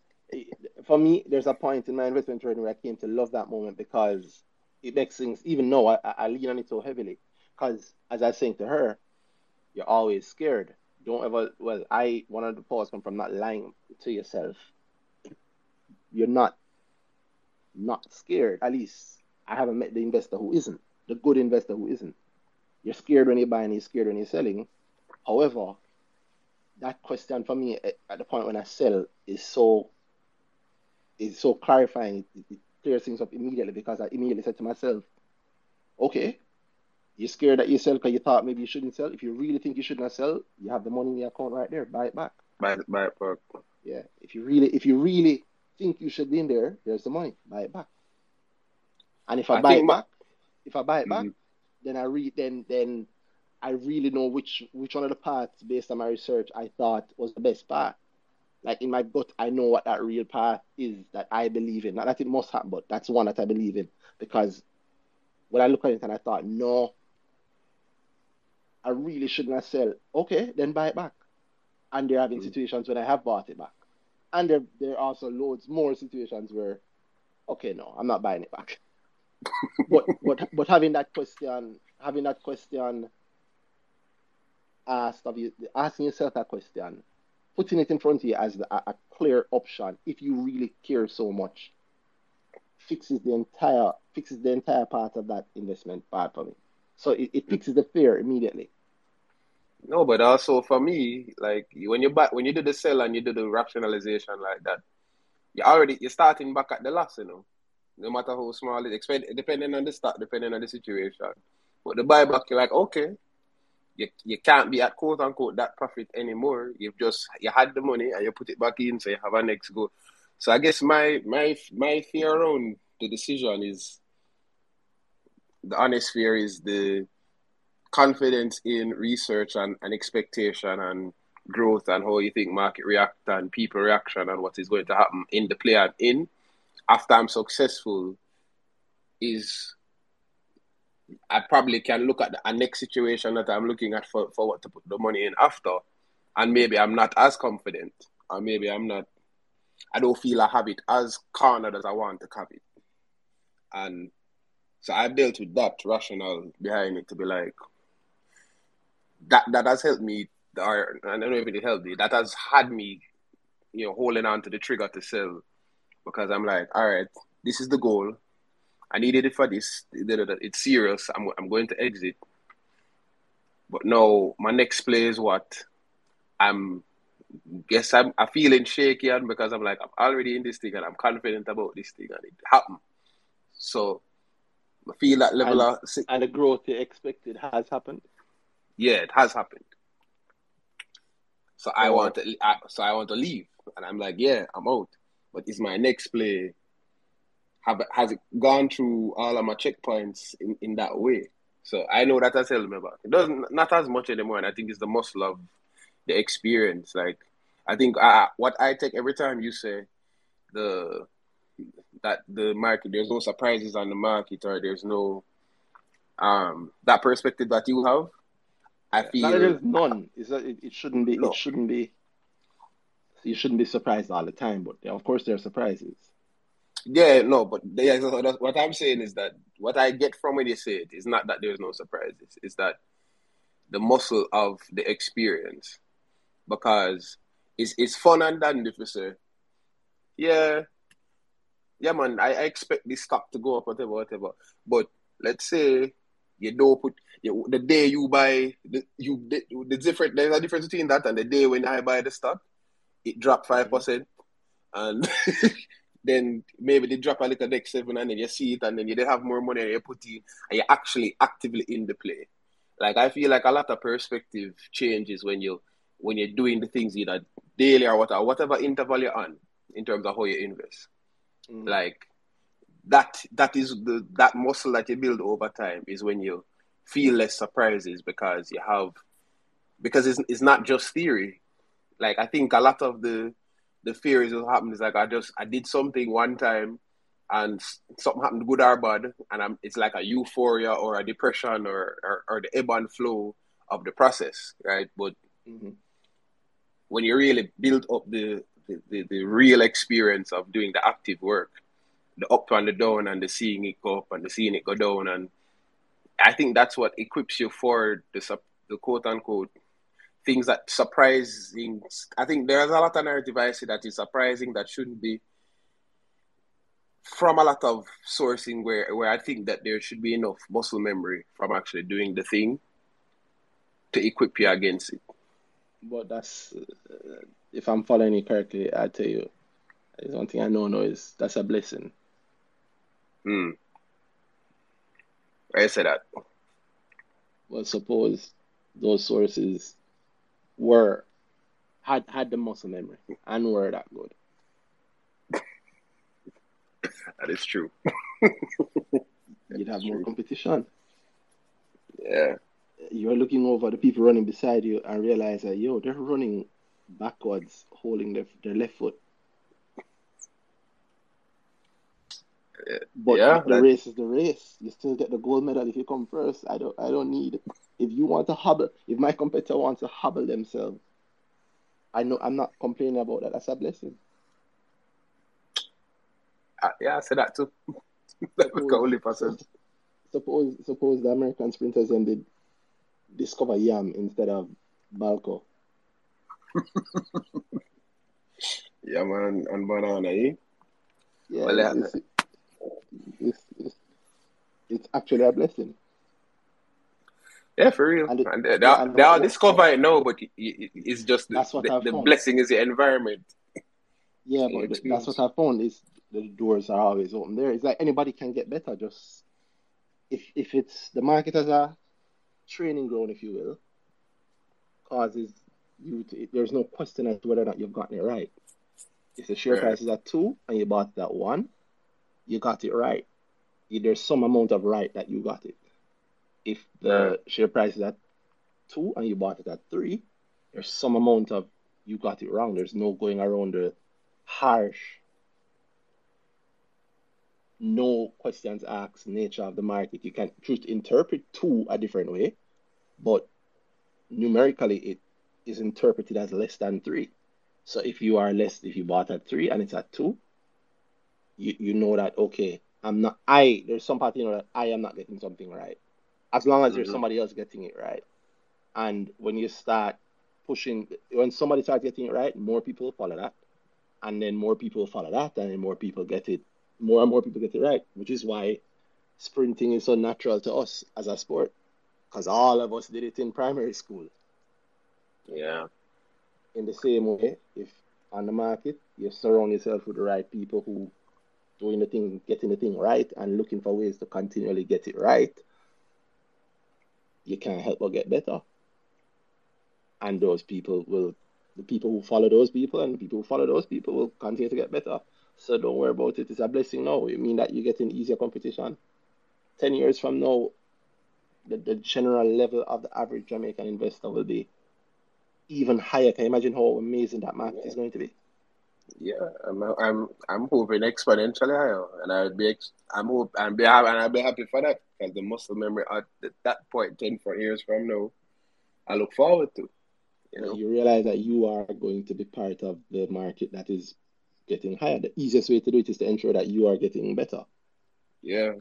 for me, there's a point in my investment journey where I came to love that moment because it makes things even though I, I I lean on it so heavily. Because as I was saying to her, you're always scared. Don't ever well, I one of the pause come from not lying to yourself. You're not not scared. At least I haven't met the investor who isn't, the good investor who isn't. You're scared when you're buying, you're scared when you're selling. However, that question for me at the point when I sell is so is so clarifying. It, it clears things up immediately because I immediately said to myself, okay, you're scared that you sell because you thought maybe you shouldn't sell. If you really think you shouldn't sell, you have the money in your account right there. Buy it back. Buy it back. Yeah. If you really if you really think you should be in there, there's the money. Buy it back. And if I, I buy it back, if I buy it back, Mhm. then I read then then I really know which which one of the paths based on my research I thought was the best path. Like in my gut, I know what that real path is that I believe in. Not that it must happen, but that's one that I believe in. Because when I look at it and I thought, no, I really shouldn't have sell. Okay, then buy it back. And there have been Mm. situations when I have bought it back. And there there are also loads more situations where, okay, no, I'm not buying it back. <laughs> but but but having that question, having that question asked of you, asking yourself that question, putting it in front of you as a, a clear option, if you really care so much, fixes the entire fixes the entire part of that investment part for me. So it, it fixes the fear immediately. No, but also for me, like when you back when you do the sell and you do the rationalization like that, you already you're starting back at the loss, you know. No matter how small it depending on the stock, depending on the situation. But the buyback, you're like, okay, you you can't be at quote unquote that profit anymore. You've just you had the money and you put it back in, so you have a next go. So I guess my my my fear around the decision is the honest fear is the confidence in research and, and expectation and growth and how you think market react and people reaction and what is going to happen in the play I'm in after I'm successful is I probably can look at the next situation that I'm looking at for, for what to put the money in after. And maybe I'm not as confident or maybe I'm not I don't feel I have it as cornered as I want to have it. And so I've dealt with that rationale behind it to be like that that has helped me or I don't know if it helped me that has had me you know holding on to the trigger to sell. Because I'm like all right this is the goal. I needed it for this. It's serious. I'm, I'm going to exit. But no my next play is what? I'm guess I'm, I'm feeling shaky and because I'm like I'm already in this thing and I'm confident about this thing and it happened. So I feel that level And- of And the growth you expected has happened. Yeah, it has happened. So I Oh. want to, I, so I want to leave, and I'm like, yeah, I'm out. But is my next play have has it gone through all of my checkpoints in, in that way? So I know that has held me back. It doesn't not as much anymore, and I think it's the muscle of the experience. Like I think uh, what I take every time you say the that the market there's no surprises on the market or there's no um that perspective that you have. I feel Not that there's none. Is that it, it shouldn't be. It shouldn't be. You shouldn't be surprised all the time, but of course there are surprises. Yeah, no, but yeah, what I'm saying is that what I get from when you say it is not that there's no surprises. It's that the muscle of the experience, because it's it's fun and dandy if say, yeah, yeah, man, I, I expect this stock to go up, whatever, whatever. But let's say you don't put you, the day you buy the you the, the different there's a difference between that and the day when I buy the stock, it dropped five percent, and <laughs> then maybe they drop a little next seven, and then you see it, and then you then have more money and you put in, and you're actually actively in the play. Like I feel like a lot of perspective changes when you when you're doing the things either daily or whatever, whatever interval you're on in terms of how you invest. Mm. Like that that is the that muscle that you build over time is when you feel less surprises because you have because it's it's not just theory. Like I think a lot of the the theories what happened is like I just I did something one time and something happened good or bad and I'm, it's like a euphoria or a depression or, or, or the ebb and flow of the process right but mm-hmm. when you really build up the, the, the, the, real experience of doing the active work the up and the down and the seeing it go up and the seeing it go down and I think that's what equips you for the, the quote unquote things that surprising. I think there's a lot of narrative I see that is surprising that shouldn't be from a lot of sourcing where where I think that there should be enough muscle memory from actually doing the thing to equip you against it. But that's uh, if I'm following you correctly, I tell you, there's one thing I know now is that's a blessing. Hmm. That. Well, suppose those sources were had had the muscle memory and were that good. <laughs> That is true. <laughs> You'd have more competition. Yeah. You're looking over the people running beside you and realize that yo, they're running backwards, holding their their left foot. But yeah, the race is the race. You still get the gold medal if you come first. I don't I don't need if you want to hobble if my competitor wants to hobble themselves, I know I'm not complaining about that. That's a blessing. Uh, yeah, I said that too. <laughs> suppose, suppose suppose the American sprinters then did discover yam instead of Balco. <laughs> yeah, man, and banana, eh? Yeah, well, it's, it's, it's, it's actually a blessing. Yeah, for real. And, it, and they, they, they all discover it now, but it, it's just the, that's what the, the blessing is the environment. Yeah, but that's what I found is the doors are always open there. It's like anybody can get better. Just if if it's the market as a training ground, if you will, causes you to. There's no question as to whether or not you've gotten it right. If the share right. price is at two and you bought that one, you got it right. There's some amount of right that you got it. If the right. share price is at two and you bought it at three, there's some amount of you got it wrong. There's no going around the harsh, no questions asked nature of the market. You can choose to interpret two a different way, but numerically it is interpreted as less than three. So if you are less, if you bought at three and it's at two, you, you know that okay, I'm not I there's some part you know that I am not getting something right. As long as mm-hmm. there's somebody else getting it right. And when you start pushing when somebody starts getting it right, more people follow that. And then more people follow that and then more people get it more and more people get it right, which is why sprinting is so natural to us as a sport. Because all of us did it in primary school. Yeah. In the same way, if on the market you surround yourself with the right people who doing the thing, getting the thing right, and looking for ways to continually get it right, you can't help but get better. And those people will, the people who follow those people and the people who follow those people will continue to get better. So don't worry about it. It's a blessing now. It mean that you get an easier competition. Ten years from now, the, the general level of the average Jamaican investor will be even higher. Can you imagine how amazing that market yeah. is going to be? Yeah, I'm I'm I'm hoping exponentially higher, and I'd be ex- I'm hope and be happy and I'd be happy for that because the muscle memory at that point, ten four years from now, I look forward to. You know, you realize that you are going to be part of the market that is getting higher. The easiest way to do it is to ensure that you are getting better. Yeah.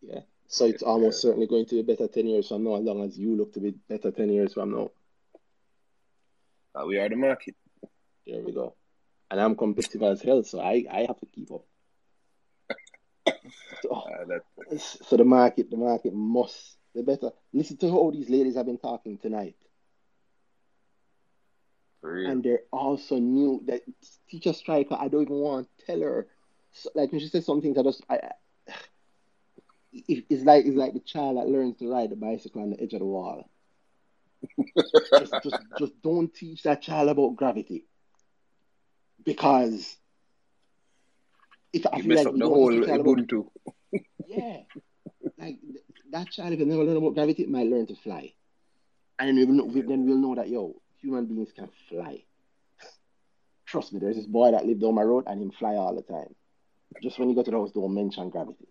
Yeah. So it's almost certainly going to be better ten years from now, as long as you look to be better ten years from now. Uh, we are the market. There we go and I'm competitive as hell, so I, I have to keep up. <coughs> so, uh, so the market, the market must be better. Listen to how these ladies have been talking tonight. And they're also new that teacher striker. I don't even want to tell her. So, like when she says something that just I, <sighs> I it's like it's like the child that learns to ride the bicycle on the edge of the wall. <laughs> just, just, just don't teach that child about gravity because if I feel like the whole Ubuntu. <laughs> yeah, like that child if never learn about gravity might learn to fly, and then we'll know, then we'll know that yo human beings can fly. Trust me, there's this boy that lived down my road and him fly all the time. Just when you go to the house, don't mention gravity.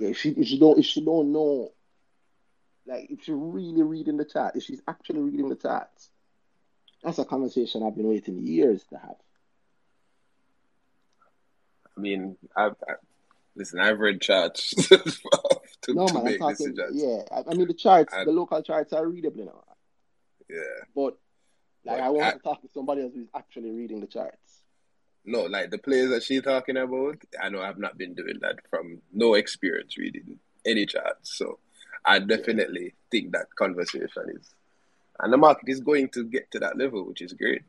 Yeah, if she if she don't if she don't know, like if she's really reading the chat, if she's actually reading the charts, that's a conversation I've been waiting years to have. I mean, I've, I, listen. I've read charts <laughs> to, No to man, I'm talking. Yeah, I, I mean the charts, And- the local charts are readable now. Yeah. But like, I want I- to talk to somebody else who's actually reading the charts. No, like the players that she's talking about, I know I've not been doing that from no experience reading any charts. So I definitely think that conversation is, and the market is going to get to that level, which is great.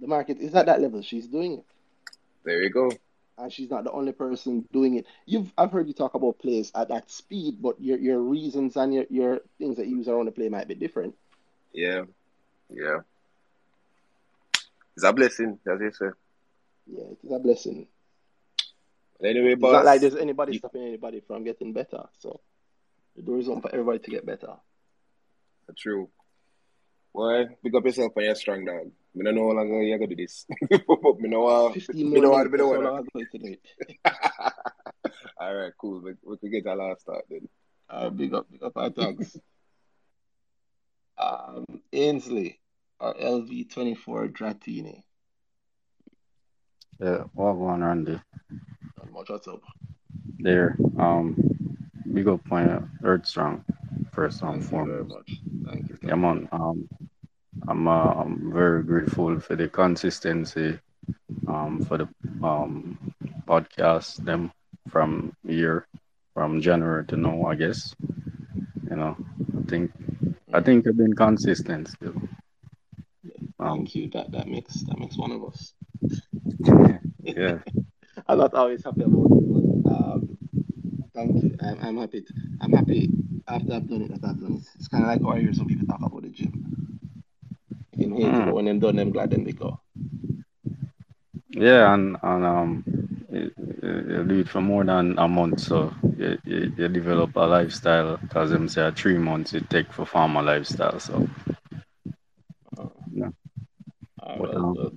The market is at that level. She's doing it, There you go. and she's not the only person doing it. You've I've heard you talk about plays at that speed, but your your reasons and your your things that you use around the play might be different. Yeah, yeah. It's a blessing, as you say. Yeah, it is a blessing. But anyway, It's boss. not like there's anybody you- stopping anybody from getting better. So the door is open for everybody to get better. True. Boy, pick up yourself and you're strong dog. I don't know how long you're gonna do this. but <laughs> me know how Fifteen me more know how minutes. me That's know all how I'm going to do it. <laughs> All right, cool. We, we could get our last start then. Uh, big up, big up our dogs. <laughs> um, Ainsley or LV24 Dratini. Yeah, what going on there? Not much what's up. There, um, big up on your Earth Strong, first and Thank you very much. Thank you. Yeah, man. Um, I'm uh, I'm very grateful for the consistency, um, for the um podcast them from year from January to now, I guess. You know, I think I think I've been consistent still. Um, Thank you. That that makes that makes one of us. <laughs> yeah, <laughs> I'm not always happy about it, but um, thank you. I'm, I'm happy. To, I'm happy after I've done it that I've done it. It's kind of like how I hear some people talk about the gym. Hate it, Mm. but when them done, them glad then they go. yeah, and and um, you, you do it for more than a month, so you, you, you develop a lifestyle. Cause them say three months it take for farmer lifestyle. So Uh, Yeah. all But, right, um, so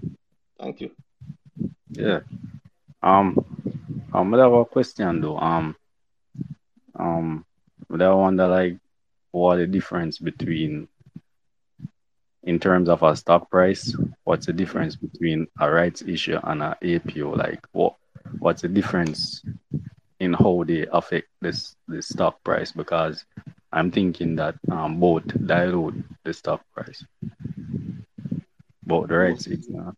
thank you. yeah. Um, um, I have a question though. Um, um, but I wonder like what the difference between in terms of a stock price, what's the difference between a rights issue and a APO? Like what what's the difference in how they affect this the stock price? Because I'm thinking that um both dilute the stock price. Both the rights issue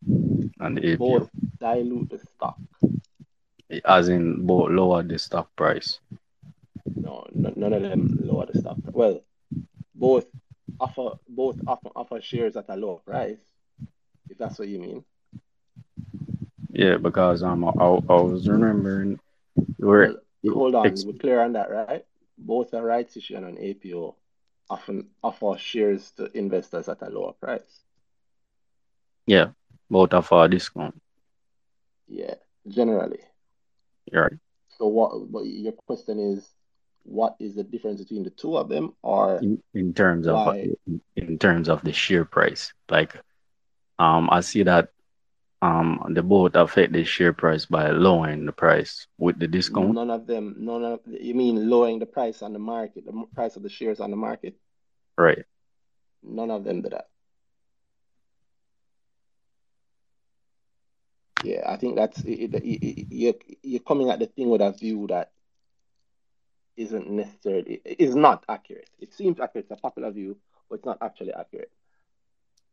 and the APO. Both dilute the stock. as in both lower the stock price. No, none of them lower the stock. Well, both offer both offer offer shares at a lower price. If that's what you mean. Yeah, because um, I, I was remembering where Well, hold on, ex- we're clear on that, right? Both a rights issue and an APO often offer shares to investors at a lower price. yeah, both offer our discount. Yeah, generally. You're right. So what? But your question is, what is the difference between the two of them? Or In, in terms of Why? in terms of the share price, like um, I see that um, the both affect the share price by lowering the price with the discount. none of them, none of you mean lowering the price on the market, the price of the shares on the market? Right. None of them do that. Yeah, I think that's it, it, it, you're you're coming at the thing with a view that isn't necessarily is not accurate. It seems accurate, it's a popular view, but it's not actually accurate.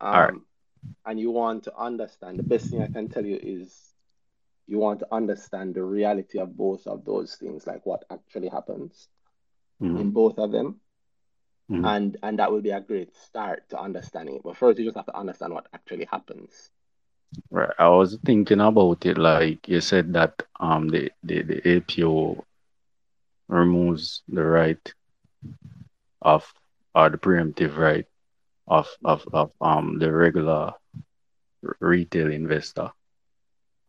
Um, All right. and you want to understand the best thing I can tell you is you want to understand the reality of both of those things, like what actually happens Mhm, in both of them mhm. and and that will be a great start to understanding it. But first, you just have to understand what actually happens. Right. I was thinking about it like you said that um the, the, the APO removes the right of or the preemptive right of of, of um the regular retail investor.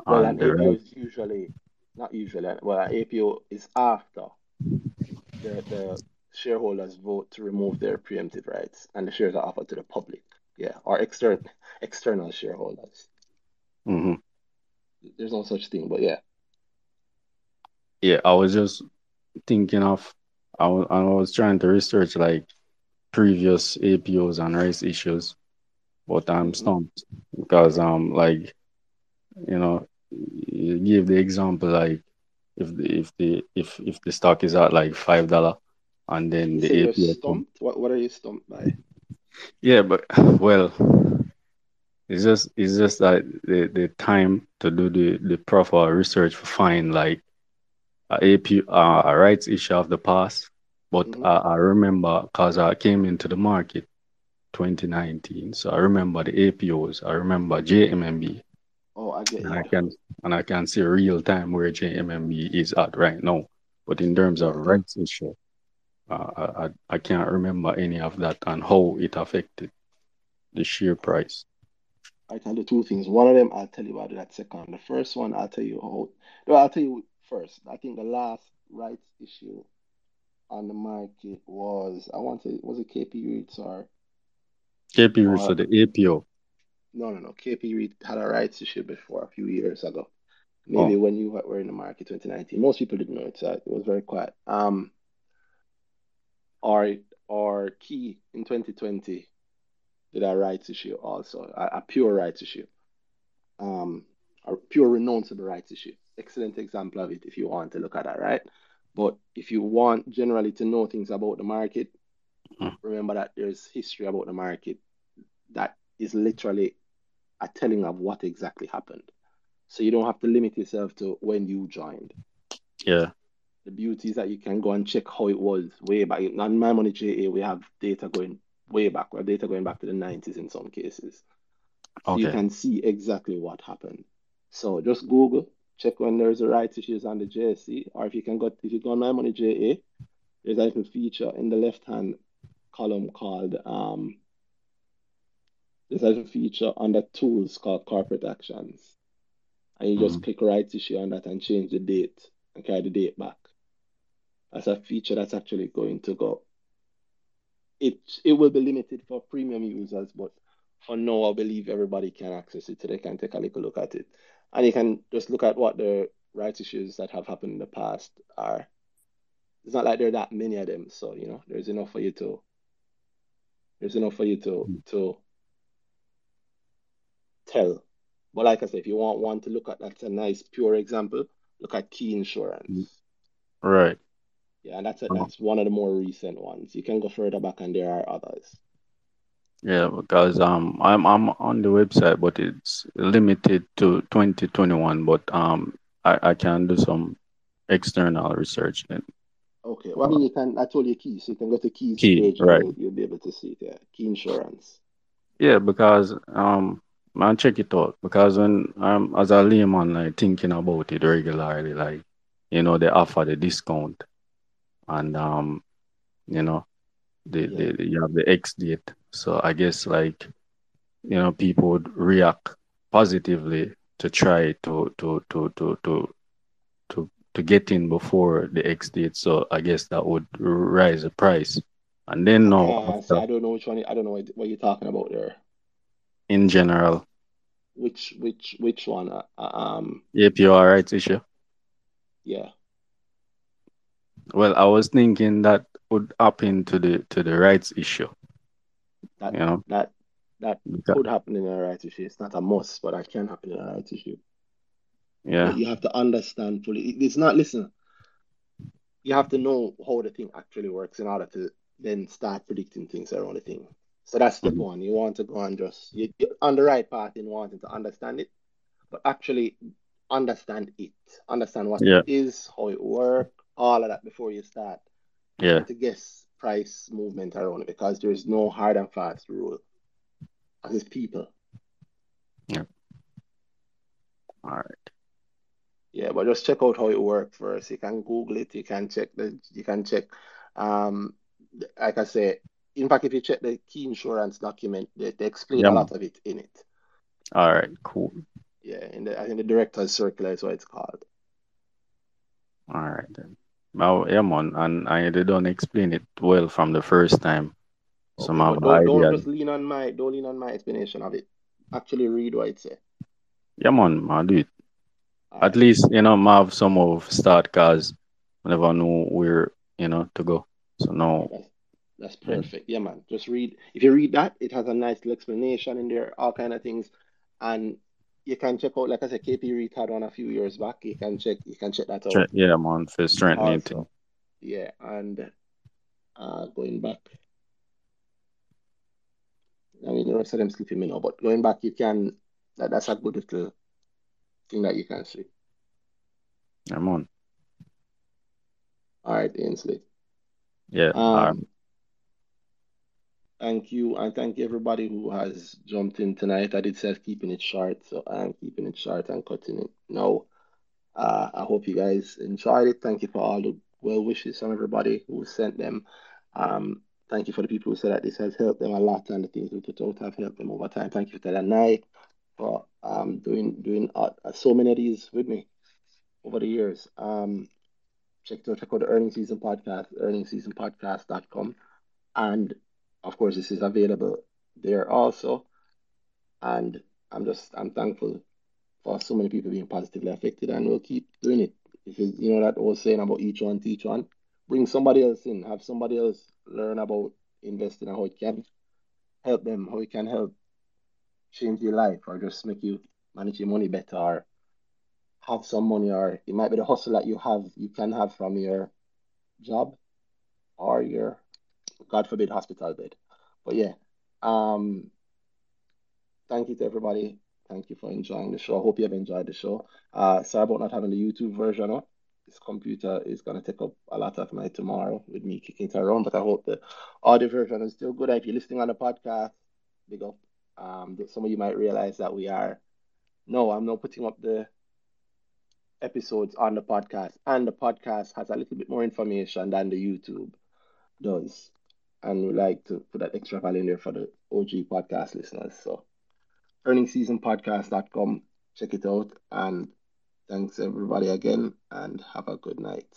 Well, And an APO is usually not usually. Well, an APO is after the the shareholders vote to remove their preemptive rights, and the shares are offered to the public Yeah, or external external shareholders. hmm There's no such thing, but yeah. Yeah, I was just thinking of I was, I was trying to research like previous APOs and rights issues, but I'm stumped because um like you know you give the example like if the if the if if the stock is at like five dollar and then You the APO stumped? What what are you stumped by? yeah but well it's just it's just that the the time to do the the proper research to find like AP uh, a rights issue of the past but hmm uh, I remember because I came into the market 2019 so I remember the APOs I remember JMMB Oh, I get and I can and I can see real time where JMMB is at right now. But in terms of rights issue, uh, I, I I can't remember any of that and how it affected the share price. I can do two things. One of them I'll tell you about that second. The first one I'll tell you how. No, I'll tell you first. I think the last rights issue on the market was I want to was it KP Reeds or KP Roots or the APO. no no no KP Reed had a rights issue before a few years ago. Maybe Oh, when you were in the market 2019. Most people didn't know it, so it was very quiet. Um, or or Key in 2020 did a rights issue also, a, a pure rights issue. um, a pure renounceable rights issue. Excellent example of it if you want to look at that, right? But if you want generally to know things about the market, mm, remember that there's history about the market that is literally a telling of what exactly happened. So you don't have to limit yourself to when you joined. yeah. The beauty is that you can go and check how it was way back. On My Money JA, we have data going way back. We have data going back to the 90s in some cases. So you can see exactly what happened. So just Google, check when there's a rights issues on the JSE, or if you can go if you go on My Money JA, there's a little feature in the left hand column called um there's a little feature under tools called corporate actions. And you just Mm, click rights issue on that and change the date and carry the date back. That's a feature that's actually going to go. It it will be limited for premium users, but for now, I believe everybody can access it, so they can take a little look at it, and you can just look at what the rights issues that have happened in the past are. It's not like there are that many of them, so you know there's enough for you to there's enough for you to mm, to tell. But like I said, if you want one to look at, that's a nice pure example. Look at Key. Insurance. Right. Yeah, and that's a, that's one of the more recent ones. You can go further back, and there are others. Yeah, because um I'm I'm on the website, but it's limited to 2021. But um I I can do some external research then. Okay. Well, I mean, you can. I told you Key, so you can go to Key's key, page, right? you'll, you'll be able to see it. Yeah, Key Insurance. Yeah, because um man check it out because when um as a layman like thinking about it regularly, like you know they offer the discount and um you know the, Yeah. the, the you have the ex date. So I guess like you know people would react positively to try to to to to to to to get in before the ex date. So I guess that would rise the price. And then now can't say. I don't know which one. I don't know what, what you're talking about there. in general Which which which one? Uh, uh, um. APR rights issue. Yeah. Well, I was thinking that would happen to the to the rights issue, That you know, that that because could happen in a right issue. It's not a must, but that can happen in a right issue. But yeah, you have to understand fully. It's not. Listen. You have to know how the thing actually works in order to then start predicting things around the thing. So that's step mhm, one. You want to go and just you, you're on the right path in wanting to understand it, but actually understand it. Understand what yeah, it is, how it works, all of that before you start yeah, to guess price movement around it because there's no hard and fast rule. As is people. yeah. All right. Yeah, but just check out how it works first. You can Google it, you can check the you can check um like I say, in fact if you check the key insurance document, they, they explain Yeah, a lot of it in it. All right. Cool. Yeah, in the I think the director's circular is what it's called. All right then. Now, yeah, man, and I they don't explain it well from the first time, Okay, of but don't don't just lean on my don't lean on my explanation of it. Actually read what it say. Yeah, man, I do it. All At right. least, you know, I have some of start cause I never know where, you know, to go. So now, That's that's yeah, perfect. Yeah, man. Just read. If you read that, it has a nice little explanation in there, all kind of things, and you can check out. Like I said, KP Reed had one a few years back. You can check. You can check that out yeah, I'm man, for thing. also. Yeah, and uh, going back. I mean, the rest of them skipping me now, but going back, you can. That, that's a good little thing that you can see. I'm on. All right, Ainsley. Yeah. Um, thank you, and thank everybody who has jumped in tonight. I did say keeping it short, so I'm keeping it short and cutting it now. Uh, I hope you guys enjoyed it. Thank you for all the well wishes from everybody who sent them. Um, thank you for the people who said that this has helped them a lot and the things we put out have helped them over time. Thank you for that night for um doing doing uh, so many of these with me over the years. Um, check check out the earning season podcast, earningseasonpodcast.com. And of course, this is available there also. And I'm just I'm thankful for so many people being positively affected, and we'll keep doing it. If you, you know that old saying about each one teach one, bring somebody else in, have somebody else learn about investing and how it can help them, how it can help change your life, or just make you manage your money better, or have some money, or it might be the hustle that you have you can have from your job or your God forbid hospital bed. But yeah, um, thank you to everybody. Thank you for enjoying the show. I hope you have enjoyed the show. Uh, sorry about not having the YouTube version up. This computer is gonna take up a lot of my tomorrow with me kicking it around, but I hope the audio version is still good. If you're listening on the podcast, big up. Um, some of you might realize that we are no, I'm not putting up the episodes on the podcast, and the podcast has a little bit more information than the YouTube does. And we like to put that extra value in there for the OG podcast listeners. So earningseasonpodcast.com, check it out. And thanks everybody again and have a good night.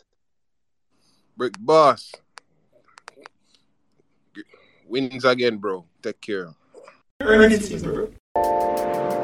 Brick boss. Wins again, bro. Take care. Earning season, bro.